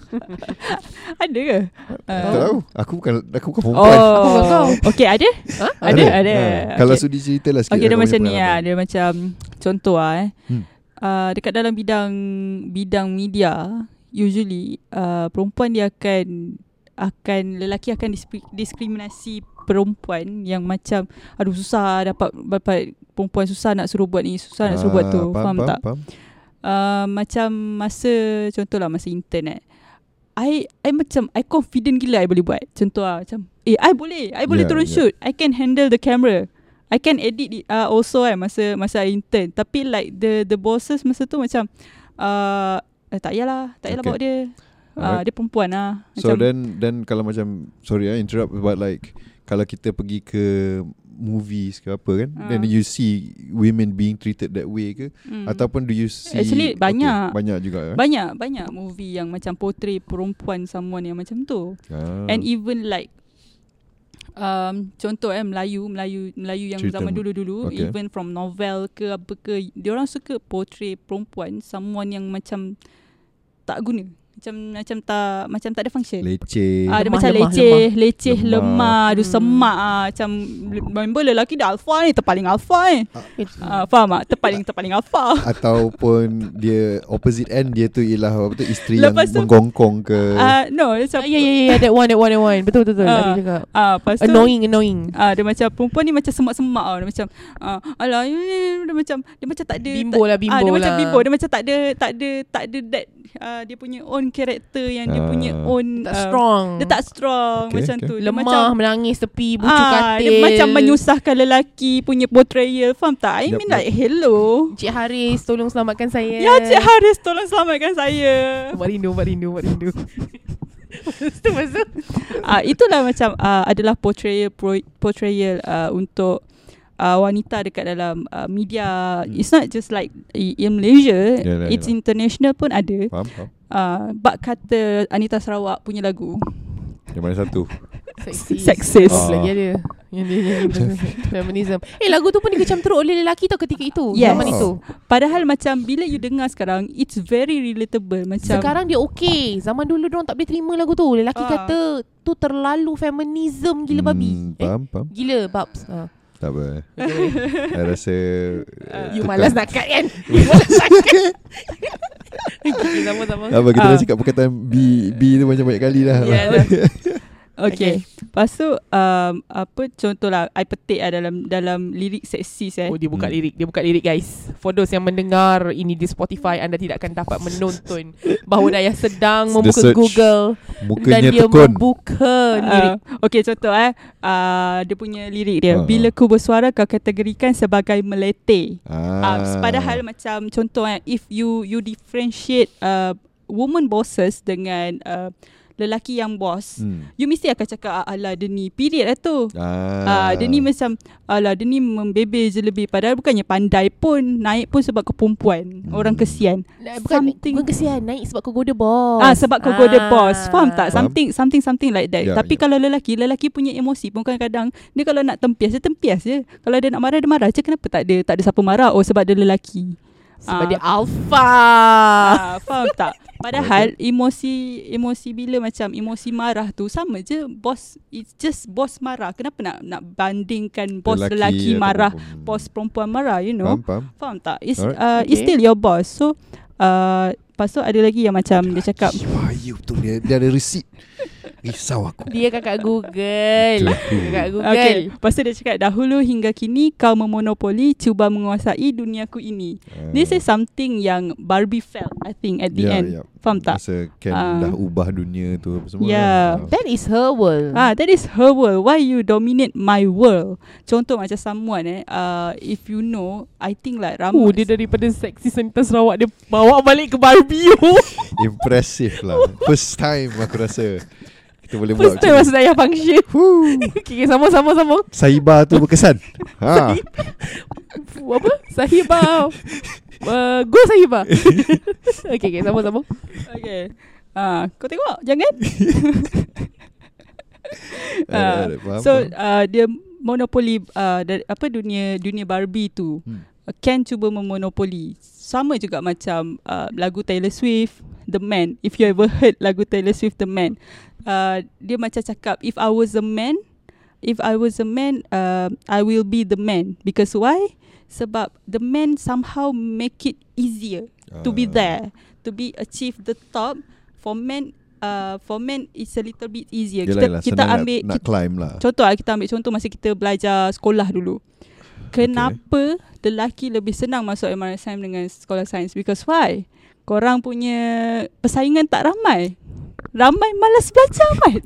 <laughs> Ada ke? Tak Uh, tahu. Aku bukan aku bukan perempuan. Aku bukan kau. Oh, okay ada? Ha? Ada, ada. Ha. Kalau Okay. sudi cerita lah sikit. Okay, dia kau macam ni pengalaman. Dia macam contoh lah eh. Hmm. Uh, dekat dalam bidang bidang media, usually uh, perempuan dia akan akan lelaki akan diskri- diskriminasi perempuan yang macam aduh susah dapat dapat perempuan susah nak suruh buat ni, susah nak suruh buat tu. Ah, Faham, tak? Faham. Uh, macam masa contohlah masa intern eh. I I macam I confident gila I boleh buat. Contoh lah macam eh I boleh. I boleh Yeah, turun yeah. shoot. I can handle the camera. I can edit it, uh, also kan masa masa I intern. Tapi like the the bosses masa tu macam uh, eh, tak payahlah, tak payahlah Okay. bawa dia. Uh, Alright. dia perempuan lah. So Macam, then then kalau macam sorry I interrupt but like kalau kita pergi ke movies ke apa kan Ah. then you see women being treated that way ke hmm. ataupun do you see Actually, banyak. banyak juga eh? banyak banyak movie yang macam portray perempuan someone yang macam tu. ah. And even like um, contoh eh Melayu Melayu Melayu yang Cerita zaman dulu-dulu okay. even from novel ke apa ke dia orang suka portray perempuan someone yang macam tak guna macam macam tak macam tak ada function Leceh. Ah, dia Lemah, macam lemah, leceh, leceh, Lemah. lemah, Hmm. semak ah macam member lelaki dah alpha ni, terpaling alpha ni. Ah, faham tak? Terpaling terpaling alpha. <laughs> Ataupun dia opposite end dia tu ialah apa tu isteri Lepas tu- yang menggongkong ke. Ah, no, macam Ya ya ya ya that one that one that one. Betul betul betul. Ah. Tadi cakap. Ah, lepas tu Annoying annoying. Ah, dia macam perempuan ni macam semak-semak tau. Dia macam ah, alah you ni dia macam dia macam tak ada Bimbo tak, lah, bimbo ah, dia macam lah. bimbo. Dia macam tak ada tak ada tak ada that ah, dia punya own character yang dia Ah. punya own Tak ah, strong. Dia tak strong Okay, macam okay. tu. Dia lemah macam menangis tepi bucu ah, katil. dia macam menyusahkan lelaki punya portrayal. Faham tak? I mean yup. like hello. Cik Haris tolong selamatkan saya. Ya Cik Haris tolong selamatkan saya. Mak rindu, mak rindu, mak rindu. <laughs> Lepas tu, lepas tu. Ah itulah macam ah, adalah portrayal pro, portrayal ah, untuk uh, wanita dekat dalam uh, media. Hmm. It's not just like in Malaysia, Yalah, it's yalah. international pun ada. Faham, faham. Uh, bak kata Anita Sarawak punya lagu. Yang mana satu? Sexist. Sexist. Oh, Ah. lagi ada. Yang dia nyanyi <laughs> feminism. Eh lagu tu pun dikecam teruk oleh lelaki tau ketika itu. Yes. Zaman itu. Padahal macam bila you dengar sekarang, it's very relatable. Macam Sekarang dia okey. Zaman dulu dia tak boleh terima lagu tu. Lelaki Ah. kata tu terlalu feminism gila babi. Hmm, Eh, faham, faham. gila babs. Ha. Tak apa. <laughs> Okay. Saya rasa Ah. You malas nak cut kan? <laughs> You malas nak cut. <laughs> okay, sama-sama. Apa kita Ah. dah cakap perkataan B B tu macam banyak kali dah. Ya, Okay. Lepas tu um, apa contohlah I petik lah dalam dalam lirik seksis eh. Oh dia buka Hmm. lirik Dia buka lirik guys For those yang mendengar Ini di Spotify Anda tidak akan dapat menonton <laughs> Bahawa Dayah sedang Membuka search. Google Dan Mukanya dia tekun. membuka lirik Uh, okay contoh eh uh, Dia punya lirik dia Ah. Bila ku bersuara kau kategorikan sebagai melete Ah. uh, Padahal macam contoh eh If you you differentiate uh, Woman bosses dengan uh, Lelaki yang boss Hmm. You mesti akan cakap ah, Alah dia ni period lah tu Ah. Ah, dia ni macam Alah dia ni membebe je lebih Padahal bukannya pandai pun Naik pun sebab kepumpuan Hmm. Orang kesian Nah, bukan, Something- bukan kesian Naik sebab kau goda bos Ah sebab kau goda boss. Faham tak? Faham. Something something something like that. Ya, Tapi ya. kalau lelaki, lelaki punya emosi pun kadang-kadang dia kalau nak tempias, dia tempias je. Kalau dia nak marah, dia marah je. Kenapa tak ada tak ada siapa marah? Oh sebab dia lelaki. Sebab Ah. dia alpha Ah, faham tak? Padahal <laughs> emosi emosi bila macam emosi marah tu sama je bos it's just bos marah. Kenapa nak nak bandingkan bos lelaki, lelaki marah, bos perempuan marah, you know? Faham, faham. Faham tak? It's Alright. uh, it's Okay. still your boss. So uh, Lepas tu ada lagi yang macam dia cakap Bahaya betul dia, dia ada receipt. Risau aku. Dia kakak Google. Kakak Google Okay, lepas tu dia cakap dahulu hingga kini kau memonopoli cuba menguasai duniaku ini. Ah. This is something yang Barbie felt I think at the Ya, end. ya. Faham tak? Masa Ken Ah. dah ubah dunia tu apa semua. Ya. kan. That is her world Ah, that is her world. Why you dominate my world? Contoh macam someone eh, uh, if you know, I think like ramai. Oh dia daripada seksi Sanita Sarawak Dia bawa balik ke Barbie oh. <laughs> Impressive lah. First time aku rasa kita boleh First buat time macam masa Dayah function. <laughs> Okay, okay sama sama sama Saiba tu berkesan. <laughs> ha. Fuh, Apa? Sahibah uh, Go Sahibah Okay okay sama sama Okay. Ah, kau tengok jangan. Faham, so uh, dia monopoli uh, dari, apa dunia dunia Barbie tu. Hmm. Uh, Ken cuba memonopoli. Sama juga macam uh, lagu Taylor Swift The Man. If you ever heard lagu Taylor Swift The Man. Uh, dia macam cakap if I was a man, if I was a man, uh, I will be the man. Because why? Sebab the man somehow make it easier to be Ah. there, to be achieve the top. For men, uh, for men it's a little bit easier. Yelah, kita yelah, kita ambil nak, nak climb lah. Contoh lah kita ambil contoh masa kita belajar sekolah dulu. Kenapa okay. lelaki lebih senang masuk MRSM dengan sekolah sains? Because why? Korang punya persaingan tak ramai. Ramai malas belajar mat.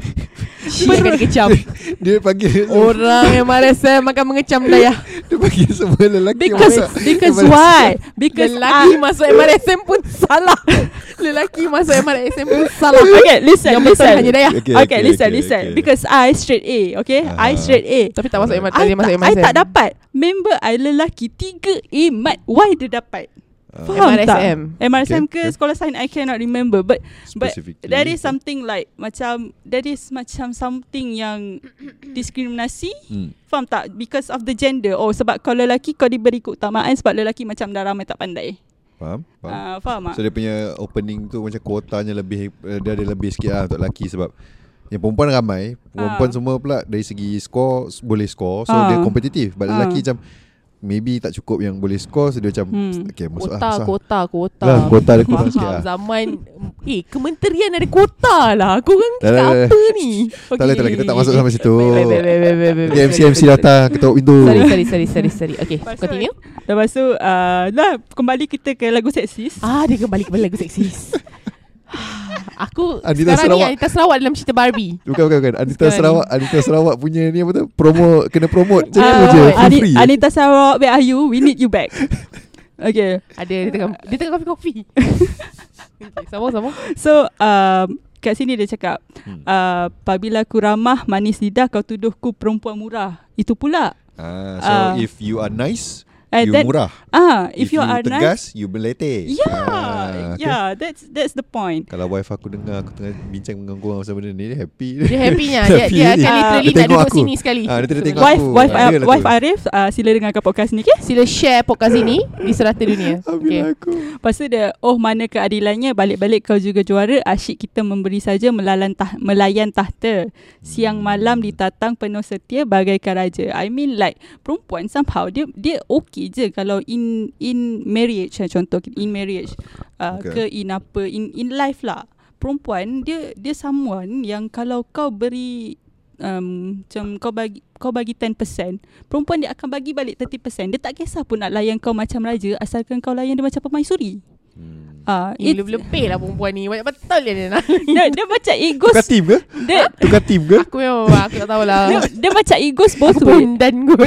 Dia akan dikecam Dia panggil Orang yang MRSM akan mengecam Dayah dia panggil semua lelaki Because masuk because why? Because Lelaki I, masuk MRSM pun salah Lelaki masuk MRSM pun salah Okay, listen, Yang betul listen. hanya Dayah Okay, Okay, okay, listen, okay, listen. okay. Because I straight A, okay? I Ah. straight A. Tapi tak masuk MRSM I tak, I tak dapat. Member I lelaki 3 A mat. Why dia dapat? Faham tak? MRSM. MRSM Okay, ke okay. sekolah sains I cannot remember but but that is something like macam that is macam something yang <coughs> diskriminasi Hmm. faham tak because of the gender oh sebab kau lelaki kau diberi keutamaan sebab lelaki macam dah ramai tak pandai Faham? Faham? uh, faham tak So dia punya opening tu macam kuotanya lebih uh, dia ada lebih sikit lah untuk lelaki sebab yang perempuan ramai, perempuan Ah. semua pula dari segi skor boleh skor so Ah. dia kompetitif. But lelaki macam maybe tak cukup yang boleh skor so dia macam Hmm. okay masuk Kota, lah. kota, kota. Lah, kota dia kurang sikit lah. Zaman Eh kementerian ada kota lah Dah, cakap dah, dah. apa ni Tak boleh, tak boleh. Kita tak masuk sampai situ. Okay, MC MC datang ketuk pintu. Sorry sorry sorry sorry sorry Okay continue Lepas tu uh, Dah kembali kita ke lagu seksis Ah dia kembali kepada lagu seksis <sighs> Aku Anita sekarang Sarawak. ni Anita Sarawak dalam cerita Barbie Bukan bukan bukan. Anita Sekarang Sarawak, Anita Sarawak punya ni apa tu? Promo kena promote macam Ah, tu je. Ani- Free. Anita Sarawak Where are you We need you back <laughs> Okay Ada dia tengah Dia tengah kopi-kopi <laughs> okay, Sama sama So um, Kat sini dia cakap Hmm. uh, Apabila aku ramah Manis lidah Kau tuduhku perempuan murah Itu pula Ah, so Ah. if you are nice, Eh, you that- murah. Ah, if, you, are tegas, nice you belete. Yeah Ah, okay. Yeah That's that's the point Kalau wife aku dengar aku tengah bincang dengan korang pasal benda ni, dia happy. Dia happy-nya Dia, <laughs> Happy dia ni. akan Ah, literally dia nak tengok duduk aku. sini sekali Ah, dia tengok- tengok Wife aku. wife, Ah, uh, dia lah wife tu. Arif uh, Sila dengarkan podcast ni okay? Sila share podcast ini Di serata dunia Ambil Okay aku. Lepas tu dia Oh mana keadilannya Balik-balik kau juga juara Asyik kita memberi saja Melayan, tah, melayan tahta Siang malam ditatang Penuh setia Bagaikan raja I mean like Perempuan somehow Dia dia okay je. Kalau in in marriage lah, Contoh In marriage uh, Okay. Ke in apa In in life lah. Perempuan Dia dia someone Yang kalau kau beri um, Macam kau bagi kau bagi 10% Perempuan dia akan bagi balik 30% Dia tak kisah pun nak layan kau macam raja Asalkan kau layan dia macam pemaisuri Hmm. Ah, Ini it's- lebih-lebih lah perempuan ni. Banyak betul dia nak. <laughs> Dia, dia macam it goes Tukar team ke? dia, Tukar team ke? Aku memang Aku tak tahulah. Dia, dia macam it goes both Aku pondan kot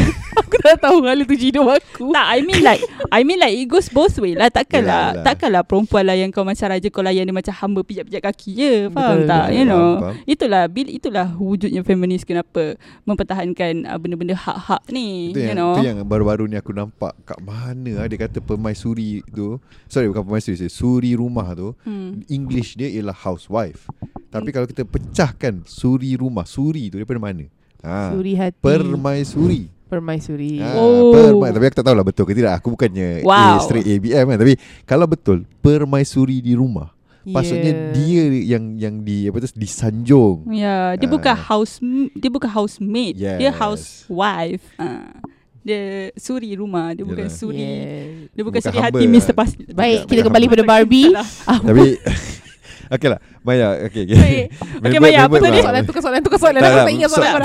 Aku tak tahu Hala tu hidup aku tak I mean like I mean like it goes both way lah Takkan Yelah, lah yelah. Takkan lah perempuan lah Yang kau macam raja Kau layan dia macam hamba Pijak-pijak kaki je Faham Betul, tak betul. You know Faham, faham. Itulah bil Itulah wujudnya feminis Kenapa Mempertahankan uh, Benda-benda hak-hak ni Itu You yang, know itu yang baru-baru ni aku nampak kat mana ah, dia kata permaisuri tu. Sorry bukan permaisuri, suri rumah tu. hmm. English dia ialah housewife. Tapi kalau kita pecahkan suri rumah, suri tu daripada mana? Ha, Suri hati permaisuri. Permaisuri Ha, Oh. perma- tapi aku tak tahulah betul ke tidak. Aku bukannya A Wow. straight ABM kan. Tapi kalau betul permaisuri di rumah, maksudnya Yeah. dia yang yang di apa tu disanjung. Ya, dia Ah. bukan house dia bukan housemate, dia Yes. housewife. Ah. Dia suri rumah, dia bukan Yalah. suri. Yeah. Dia bukan, Bukan suri hati lah. Mr. Pasti. Baik Bukan kita kembali pada. Barbie ah, Tapi <laughs> Okay lah Maya Okay, okay. Okey. Okey, Maya, <laughs> apa tadi? Soalan tu soalan tu soalan Aku tak, ingat soalan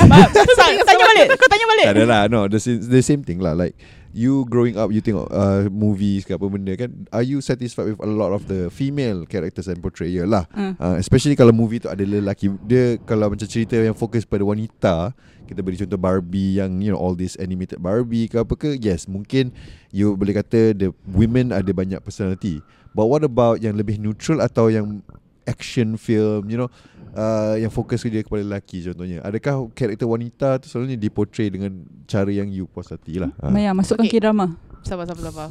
tanya balik. Kau tanya balik. Tak ada lah No the, same- the same thing lah Like You growing up You tengok uh, Movies ke apa benda kan Are you satisfied With a lot of the Female characters And portrayal lah Hmm. uh, Especially kalau movie tu Ada lelaki Dia kalau macam cerita Yang fokus pada wanita Kita beri contoh Barbie Yang you know All this animated Barbie ke apa ke Yes mungkin You boleh kata The women ada banyak personality But what about Yang lebih neutral Atau yang Action film You know uh, Yang fokus dia kepada lelaki contohnya Adakah karakter wanita tu Selalunya diportray dengan Cara yang you puas hati lah ha. Maya, masukkan Okey. K-drama. Sabar sabar sabar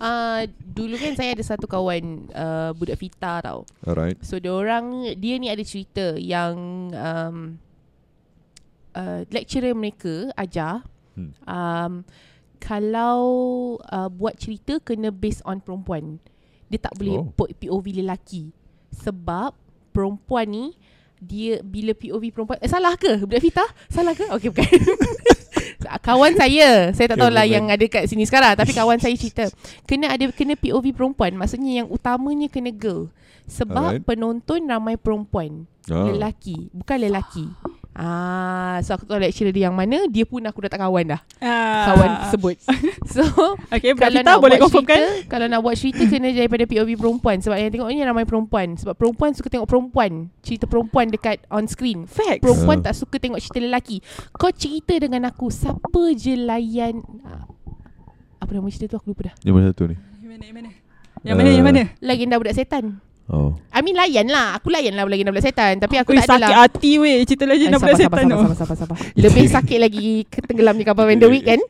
uh, Dulu kan saya ada satu kawan uh, Budak Fita tau Alright So dia orang Dia ni ada cerita Yang um, uh, Lecturer mereka Ajar Hmm. um, Kalau uh, Buat cerita Kena based on perempuan Dia tak boleh Oh. oh. POV lelaki Sebab Perempuan ni dia bila POV perempuan eh, salah ke? Budak Fita salah ke? Okey bukan. <laughs> Kawan saya. Saya tak tahulah bukan. yang ada kat sini sekarang tapi kawan saya cerita. Kena ada kena POV perempuan. Maksudnya yang utamanya kena girl. Sebab Alright. penonton ramai perempuan ah. lelaki bukan lelaki ah so aku tahu lecturer dia yang mana dia pun aku dah tak kawan dah Ah. kawan tersebut <laughs> so Okay, kalau nak boleh buat confirmkan? cerita, kalau nak buat cerita kena daripada POV perempuan sebab yang tengok ni ramai perempuan sebab perempuan suka tengok perempuan cerita perempuan dekat on screen Facts. perempuan Ah. tak suka tengok cerita lelaki kau cerita dengan aku siapa je layan ah, apa nama cerita tu aku lupa dah Yang mana satu ni Yang mana, yang mana? Yang mana, yang Uh, mana? legenda budak setan Oh I mean layan lah Aku layan lah legenda budak setan Tapi aku Ui, tak ada sakit hati weh Cerita lagi Eh, nak sabar, sabar, setan sabar, tu sabar, sabar, sabar. Lebih <laughs> sakit lagi Ketenggelam di kapal Van der Week kan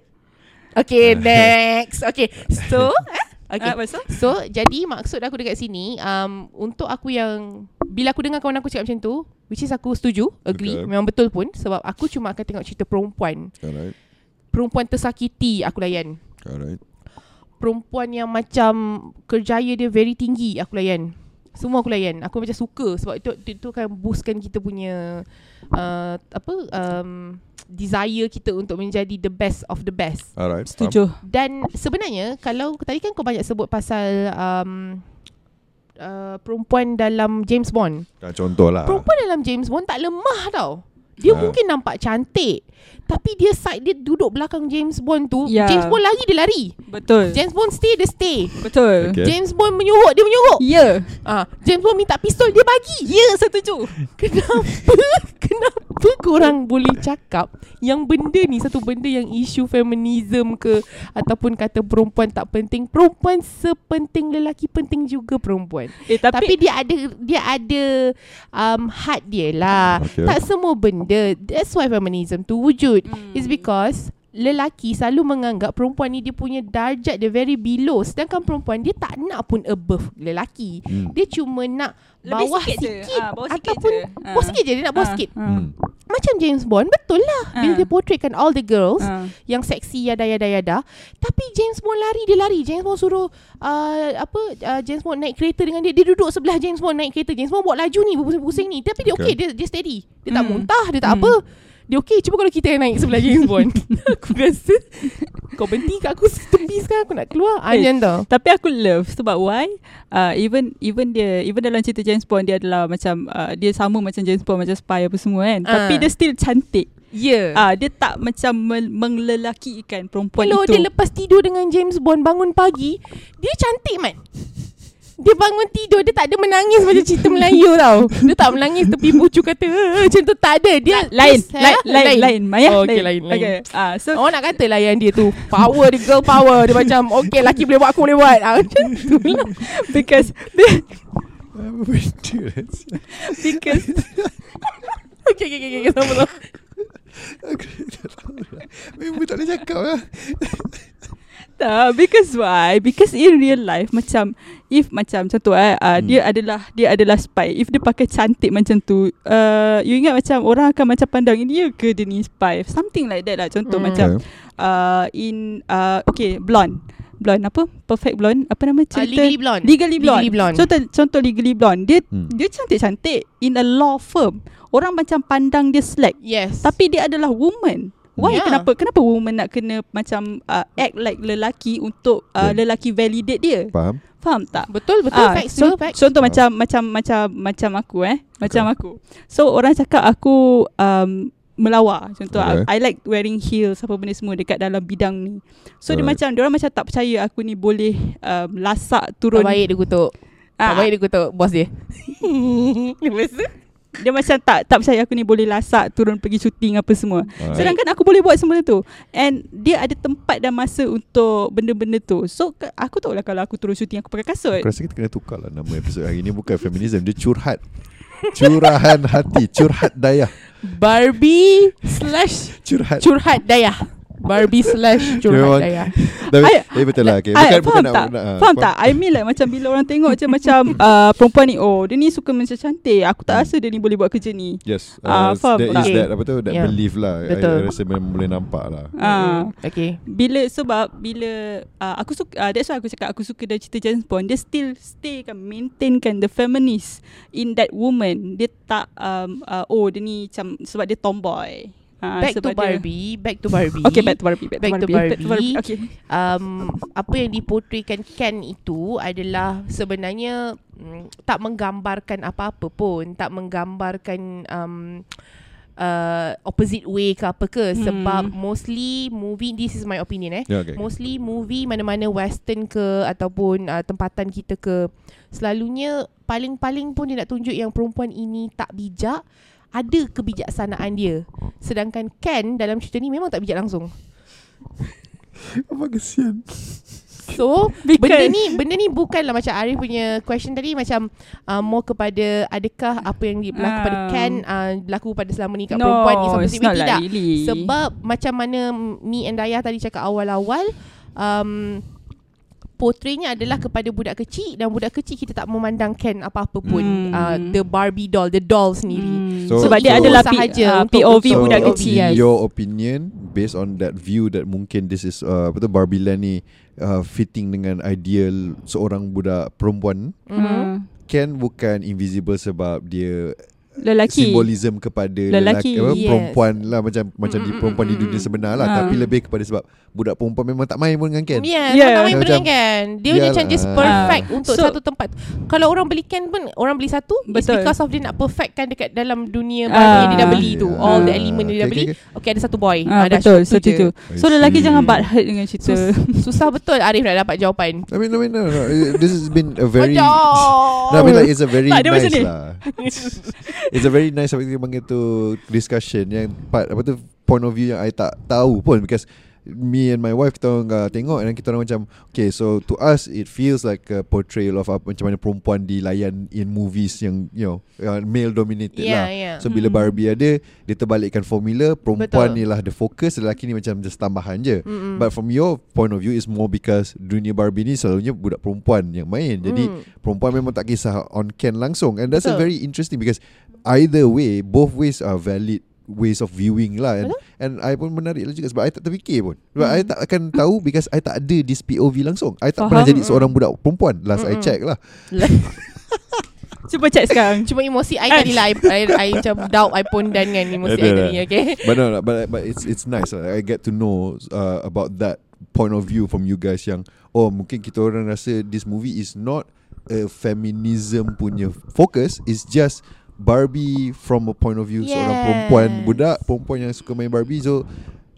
Okay <laughs> next Okay So <laughs> eh? Okay. Ah, pasal? So jadi maksud aku dekat sini um, Untuk aku yang Bila aku dengar kawan aku cakap macam tu Which is aku setuju Agree Okay. Memang betul pun Sebab aku cuma akan tengok cerita perempuan Alright. Perempuan tersakiti aku layan Alright. Perempuan yang macam Kerjaya dia very tinggi aku layan Semua aku layan Aku macam suka Sebab itu, itu, itu akan boostkan kita punya uh, Apa um, Desire kita untuk menjadi the best of the best Alright. Setuju. Dan sebenarnya kalau tadi kan kau banyak sebut pasal um, uh, perempuan dalam James Bond. Faham? Contoh lah. Perempuan dalam James Bond tak lemah tau. Dia Ah. mungkin nampak cantik. Tapi dia side dia duduk belakang James Bond tu. Ya. James Bond lari dia lari. Betul. James Bond stay dia stay. Betul. Okay. James Bond menyuruh dia menyuruh. Ya. Ah, James Bond minta pistol dia bagi. Ya, setuju. Kenapa <laughs> Kenapa korang boleh cakap Yang benda ni Satu benda yang isu feminism ke Ataupun kata perempuan tak penting Perempuan sepenting lelaki Penting juga perempuan Eh, Tapi, tapi, tapi dia ada Dia ada um, Had dia lah Okay. Tak semua benda That's why feminism tu wujud Hmm. It's because Lelaki selalu menganggap perempuan ni dia punya darjat dia very below Sedangkan perempuan dia tak nak pun above lelaki Hmm. Dia cuma nak Lebih bawah sikit je. sikit, Ah, bawah sikit Ataupun je. bawah Ah. sikit je Dia nak bawah Ah, sikit Hmm. Macam James Bond Betul lah Bila Ah. dia portraykan all the girls ah. Yang seksi yada yada yada Tapi James Bond lari Dia lari James Bond suruh uh, Apa uh, James Bond naik kereta dengan dia Dia duduk sebelah James Bond naik kereta James Bond buat laju ni Berpusing-pusing ni Tapi dia okay, Okay. dia, dia steady Dia tak Hmm. muntah Dia tak Hmm. apa Dia okay Cuba kalau kita naik sebelah James Bond <laughs> Aku rasa Kau berhenti kat aku Tepi sekarang Aku nak keluar ah, Eh, Macam tu Tapi aku love sebab why? Uh, even even dia even dalam cerita James Bond dia adalah macam uh, dia sama macam James Bond macam spy apa semua kan. Ah. Tapi dia still cantik. Ya yeah. Ah uh, dia tak macam menglelakikan perempuan Kalau itu. dia lepas tidur dengan James Bond Bangun pagi Dia cantik man Dia bangun tidur Dia tak ada menangis Macam cerita Melayu tau Dia tak menangis Tepi bucu kata "Eh," Macam tu tak ada Dia lain, dia- lain, lain, lain, Maya. Oh, okay, lain, lain. Okay. Ah, so Orang nak kata layan dia tu Power dia Girl power Dia macam Okay laki boleh buat Aku boleh buat ah, Macam tu lah because lah, because Okay okay okay, okay. Sama-sama Aku tak tahu lah. Memang tak boleh cakap lah. Tak because why? Because in real life macam if macam contoh eh uh, Hmm. dia adalah dia adalah spy. If dia pakai cantik macam tu, uh, you ingat macam orang akan macam pandang ini ke dia ni spy. Something like that lah. Contoh Hmm. macam Okay. uh, in uh, okay blonde. Blonde apa? Perfect blonde. Apa nama uh, cerita? Legally blonde Legally blonde. Legally blonde Contoh contoh legally blonde. Dia Hmm. dia cantik-cantik in a law firm. Orang macam pandang dia slack. Yes Tapi dia adalah woman. Why Yeah. kenapa kenapa woman nak kena macam uh, act like lelaki untuk uh, Yeah. lelaki validate dia? Faham? Faham tak? Betul betul Ah, Facts so, facts contoh Ah. macam macam macam macam aku eh. Macam aku. So orang cakap aku um, melawar contoh Okay. I, I like wearing heels apa benda semua dekat dalam bidang ni. So dia Alright. macam dia orang macam tak percaya aku ni boleh um, lasak Tak turun baik dia kutuk Tak Ah, baik dia kutuk Bos dia <laughs> Lepas tu dia macam tak tak percaya aku ni boleh lasak turun pergi syuting apa semua. Alright. Sedangkan aku boleh buat semua tu And dia ada tempat dan masa untuk benda-benda tu So aku tahu lah kalau aku turun syuting aku pakai kasut Aku rasa kita kena tukar lah nama episod hari ni bukan feminism dia curhat. Curahan hati, curhat dayah, Barbie Slash curhat. Curhat dayah Barbie slash curhat daya. Tapi, I- eh betul lah. Okay. I, Bukan, bukan faham nak, tak? nak, ah, faham tak? I mean like macam bila orang tengok je macam <laughs> uh, perempuan ni oh dia ni suka macam cantik. Aku tak rasa dia ni boleh buat kerja ni. Yes. Ah, Uh, faham there tak? is that apa tu that Yeah. belief lah. I, Betul. I rasa memang boleh nampak lah. Ah. Okay. Bila sebab bila uh, aku suka uh, that's why aku cakap aku suka dari cerita James Bond dia still stay kan maintainkan the feminist in that woman dia tak um, uh, oh dia ni macam sebab dia tomboy uh, <laughs> Back to Barbie. Back to Barbie. Okay back to Barbie Back, Back to to Barbie, Back to Barbie. Barbie. Okay um, apa yang diportraykan Ken itu adalah sebenarnya mm, tak menggambarkan apa-apa pun, tak menggambarkan um, uh, opposite way ke apa ke Hmm. sebab mostly movie this is my opinion eh. Yeah, okay. Mostly movie mana-mana western ke ataupun uh, tempatan kita ke selalunya paling-paling pun dia nak tunjuk yang perempuan ini tak bijak ada kebijaksanaan dia. Sedangkan Ken dalam cerita ni memang tak bijak langsung. Apa kesian. So Because- benda ni benda ni bukanlah macam Arif punya question tadi macam uh, more kepada adakah apa yang berlaku pada Ah. Ken uh, berlaku pada selama ni kat No perempuan opposite not way tidak. like really Sebab macam mana Mi and Dayah tadi cakap awal-awal um, portraynya adalah kepada budak kecil dan budak kecil kita tak memandangkan apa-apa pun Hmm. uh, the Barbie doll, the doll sendiri. Hmm. So- Sebab dia so- adalah P, sahaja uh, POV untuk- budak so, kecil. yes. in your opinion based on that view that mungkin this is uh, apa tu Barbie Land ni uh, fitting dengan ideal seorang budak perempuan. Hmm. Ken bukan invisible sebab dia Lelaki. simbolism kepada Lelaki, lelaki apa, yes. perempuan lah macam macam di Mm, mm, perempuan di mm, dunia mm. sebenar lah Ah. tapi lebih kepada sebab budak perempuan memang tak main pun dengan Ken. Yeah, Yeah. yeah. tak main Macam- benda kan. Dia Yalah. macam just Ah. perfect Ah. untuk So- satu tempat. Kalau orang beli Ken pun orang beli satu it's Betul. because of dia nak perfectkan dekat dalam dunia Ah. Barbie yang dia dah beli tu. Yeah. All the Ah. element dia dah Okay, beli. okay, Okay, ada satu boy. Ah, dah betul, tu setuju. I So lelaki see. jangan butt hurt dengan cerita. Sus- susah betul Arif nak dapat jawapan. I mean, I mean, no, no. This has been a very. Macam. <laughs> No, I mean like it's a very macam nice ni. lah. <laughs> It's a very nice apa kita panggil tu discussion. Yang part apa tu point of view yang I tak tahu pun. Because me and my wife kita orang uh, tengok dan kita orang macam okay so to us it feels like a portrayal of apa, macam mana perempuan dilayan in movies yang you know uh, male dominated Yeah, lah. yeah. So bila Hmm. Barbie ada dia terbalikkan formula perempuan Betul. ni lah the focus lelaki ni macam just tambahan je. Mm-mm. But from your point of view is more because dunia Barbie ni selalunya budak perempuan yang main. Jadi Mm. perempuan memang tak kisah on can langsung and that's a very interesting because either way both ways are valid ways of viewing lah and, and I pun menarik lah juga sebab I tak terfikir pun sebab Hmm. I tak akan tahu because I tak ada this POV langsung I tak Faham. pernah jadi seorang budak perempuan last I Mm-mm. check lah <laughs> Cuba check sekarang. Cuma emosi I tadi lah I, I, I macam doubt I pun dan kan emosi I Ada tadi okay but no but but it's it's nice lah. I get to know uh, about that point of view from you guys yang oh mungkin kita orang rasa this movie is not a feminism punya focus it's just Barbie from a point of view seorang Yes. perempuan budak perempuan yang suka main Barbie so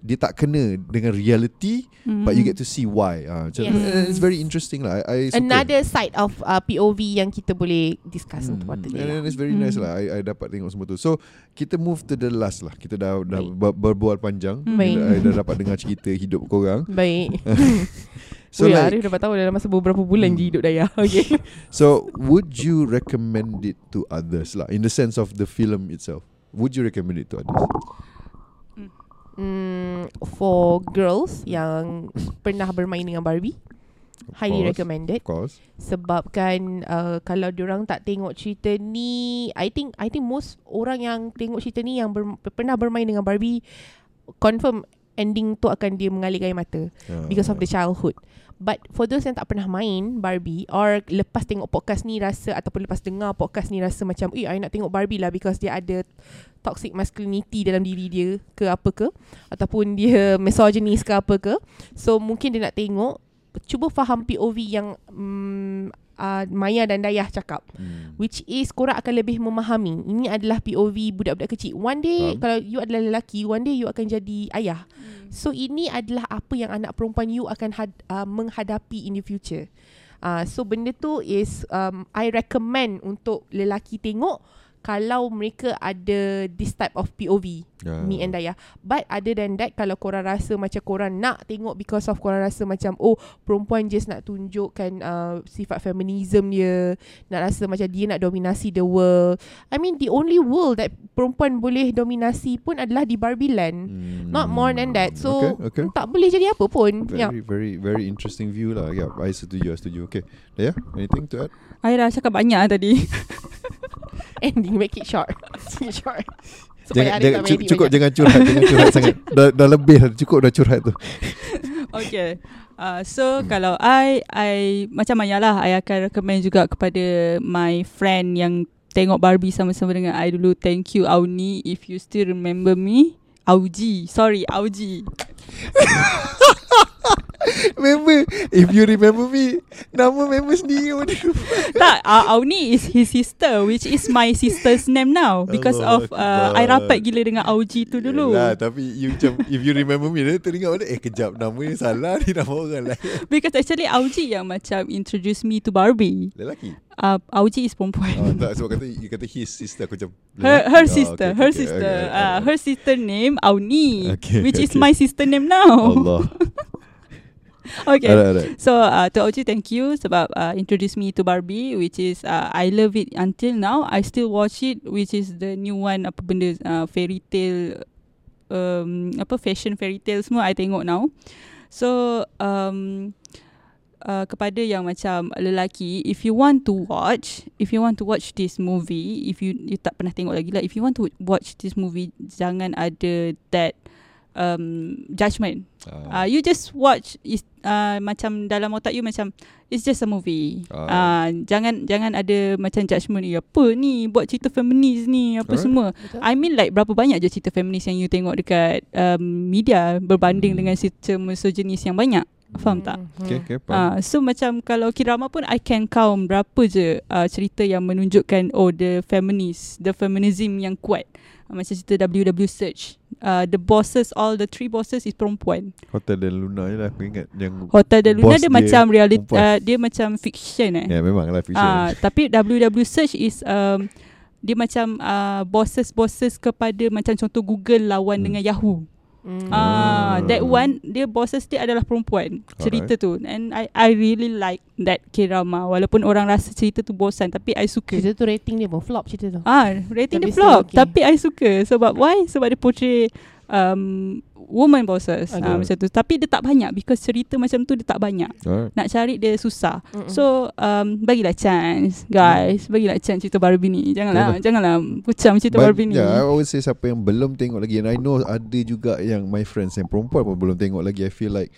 dia tak kena dengan reality Hmm. but you get to see why uh, Yes. and it's very interesting lah I, I suka Another side of uh, POV yang kita boleh discuss Hmm. untuk patutnya And lah. then it's very nice Hmm. lah I, I dapat tengok semua tu So kita move to the last lah Kita dah, dah Baik. berbual panjang Hmm. Baik. I dah dapat dengar cerita hidup korang Baik <laughs> <laughs> So So Ui, like Arif dapat tahu dalam masa beberapa bulan Hmm. je hidup daya <laughs> Okay So would you recommend it to others lah In the sense of the film itself Would you recommend it to others? Mm, For girls yang pernah bermain dengan Barbie Of Highly course, recommended Of course Sebabkan uh, Kalau diorang tak tengok cerita ni I think I think most orang yang tengok cerita ni Yang ber, pernah bermain dengan Barbie Confirm ending tu akan dia mengalirkan air mata Ah. because of the childhood. But for those yang tak pernah main Barbie or lepas tengok podcast ni rasa ataupun lepas dengar podcast ni rasa macam, "Eh, I nak tengok Barbie lah because dia ada toxic masculinity dalam diri dia ke apa ke ataupun dia misogynis ke apa ke." So mungkin dia nak tengok cuba faham POV yang um, uh, Maya dan Dayah cakap hmm. which is korang akan lebih memahami ini adalah POV budak-budak kecil one day Faham. kalau you adalah lelaki one day you akan jadi ayah Hmm. so ini adalah apa yang anak perempuan you akan had, uh, menghadapi in the future uh, so benda tu is um, I recommend untuk lelaki tengok kalau mereka ada this type of POV Yeah. me and Daya. But other than that kalau korang rasa macam korang nak tengok because of korang rasa macam oh perempuan just nak tunjukkan uh, sifat feminism dia, nak rasa macam dia nak dominasi the world. I mean the only world that perempuan boleh dominasi pun adalah di Barbie Land. Hmm. Not more than that. So okay, okay. tak boleh jadi apa pun. Very, Ya. very, very interesting view lah. Yeah, I setuju, I setuju. Okay, Daya, anything to add? I dah cakap banyak lah tadi. <laughs> <laughs> Ending make it short. <laughs> Make it short. Jangan, Arif jangan, tak cukup, edit cukup banyak. jangan curhat, jangan curhat <laughs> sangat. Dah, dah lebih dah, cukup dah curhat tu. Okay. Uh, so kalau I I macam Maya lah I akan recommend juga kepada my friend yang tengok Barbie sama-sama dengan I dulu. Thank you Auni if you still remember me. Auji. Sorry, Auji. Member, if you remember me, nama member sendiri dia tak, uh, Auni is his sister which is my sister's name now because Allah of uh, I rapat gila dengan Auji tu dulu. Yelah, tapi you macam, if you remember me, dia teringat pada, eh kejap, nama ni salah <laughs> ni nama orang lain. Because actually Auji yang macam introduce me to Barbie. Lelaki? Uh, Auji is perempuan. Oh, tak, sebab kata, you kata his sister, aku macam, Her her Oh, sister, okay, her okay, sister, okay, uh, okay. her sister name Auni, Okay, which is okay. my sister name now. Allah. <laughs> <laughs> okay. Alright, alright. So uh, to Auji, thank you sebab uh, introduce me to Barbie, which is uh, I love it until now. I still watch it, which is the new one apa benda uh, fairy tale, um, apa fashion fairy tale semua I tengok now. So um, uh, kepada yang macam lelaki, if you want to watch, if you want to watch this movie, if you you tak pernah tengok lagi lah, if you want to watch this movie, jangan ada that um judgement. Uh, you just watch is uh, macam dalam otak you macam it's just a movie. Ah. Uh, jangan jangan ada macam judgement ni apa ni buat cerita feminis ni apa Alright. semua. Betul. I mean like berapa banyak je cerita feminis yang you tengok dekat um, media berbanding Hmm. dengan cerita misoginis yang banyak. Faham tak? Mhm. Okay, okay. faham. Ah, so macam kalau kirama pun I can count berapa je uh, cerita yang menunjukkan oh the feminist, the feminism yang kuat. Uh, macam cerita WW Search. Uh, the bosses, all the three bosses is perempuan. Hotel dan Luna je lah aku ingat yang Hotel de Boss Luna dia, dia macam reality, uh, dia macam fiction eh. Ya memang lah fiction. Ah, tapi WW Search is um, dia macam uh, bosses-bosses kepada macam contoh Google lawan Hmm. dengan Yahoo. Mm. Ah, Hmm. that one dia bosses dia adalah perempuan. Cerita tu. And I I really like that K-drama walaupun orang rasa cerita tu bosan tapi I suka. Cerita tu rating dia pun flop cerita tu. Ah, rating Tapi dia flop okay. tapi I suka sebab why? Sebab dia portray um, woman bosses. Okay. Ah, macam tu. Tapi dia tak banyak because cerita macam tu dia tak banyak. Alright. Nak cari dia susah. Mm-mm. So um, bagilah chance guys, bagilah chance cerita Barbie ni. Janganlah Betul. janganlah pucam cerita But, Barbie ni. yeah, I always say siapa yang belum tengok lagi and I know ada juga yang my friends yang perempuan pun belum tengok lagi. I feel like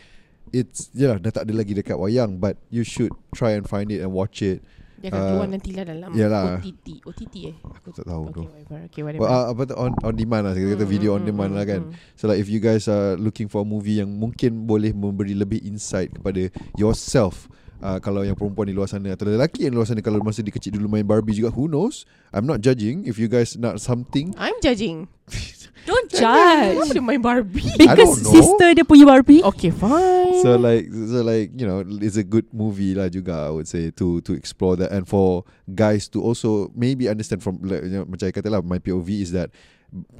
it's yeah dah tak ada lagi dekat wayang but you should try and find it and watch it. Dia akan Ah, keluar nantilah dalam yalah. OTT. OTT eh? Aku tak tahu tu. Okay, whatever. Okay, whatever. Well, uh, apa tu on on demand lah kita kata Mm, video mm, on demand mm, lah kan. mm. So like if you guys are looking for a movie yang mungkin boleh memberi lebih insight kepada yourself uh, kalau yang perempuan di luar sana atau lelaki yang di luar sana kalau masa dia kecil dulu main Barbie juga who knows I'm not judging if you guys nak something I'm judging. <laughs> Don't Kenapa judge. dia main Barbie? I don't Because know. sister dia punya Barbie. Okay, fine. so like so like you know it's a good movie lah juga I would say to to explore that and for guys to also maybe understand from like, you know, macam I kata lah my POV is that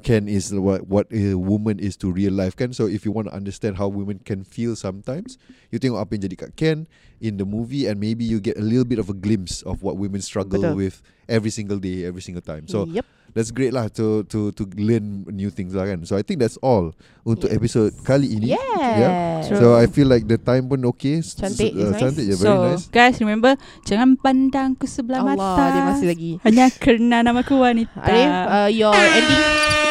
Ken is what what a woman is to real life kan so if you want to understand how women can feel sometimes you tengok apa yang jadi kat Ken in the movie and maybe you get a little bit of a glimpse of what women struggle Betul. with every single day every single time so yep. That's great lah to to to learn new things lah kan so I think that's all untuk Yes. episode kali ini Yeah. True. So I feel like the time pun okay Cantik, s- uh, nice. Cantik je Very so nice guys remember jangan pandang ke sebelah Allah, mata. dia masih lagi. Hanya kerana namaku wanita. Arif, uh, your ending.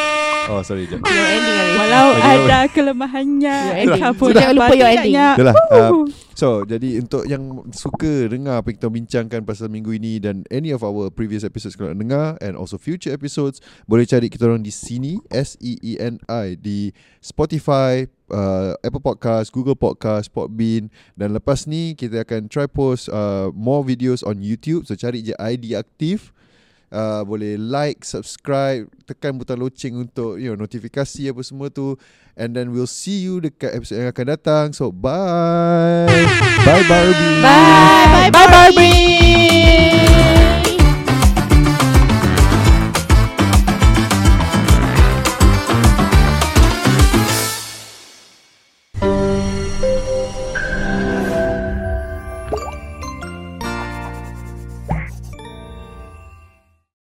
Oh sorry jap Your ending, Arif. Walau apa? ada kelemahannya, Your ending. engkau pun Sudah, jangan lupa your ending. Itulah uh. So jadi untuk yang suka dengar apa kita bincangkan pasal minggu ini Dan any of our previous episodes kalau nak dengar And also future episodes Boleh cari kita orang di sini S-E-E-N-I Di Spotify uh, Apple Podcast Google Podcast Podbean Dan lepas ni kita akan try post uh, More videos on YouTube So cari je ID aktif Uh, boleh like, subscribe, tekan butang loceng untuk you know notifikasi apa semua tu. And then we'll see you dekat episode yang akan datang. So bye. Bye Barbie. Bye. Bye, Barbie.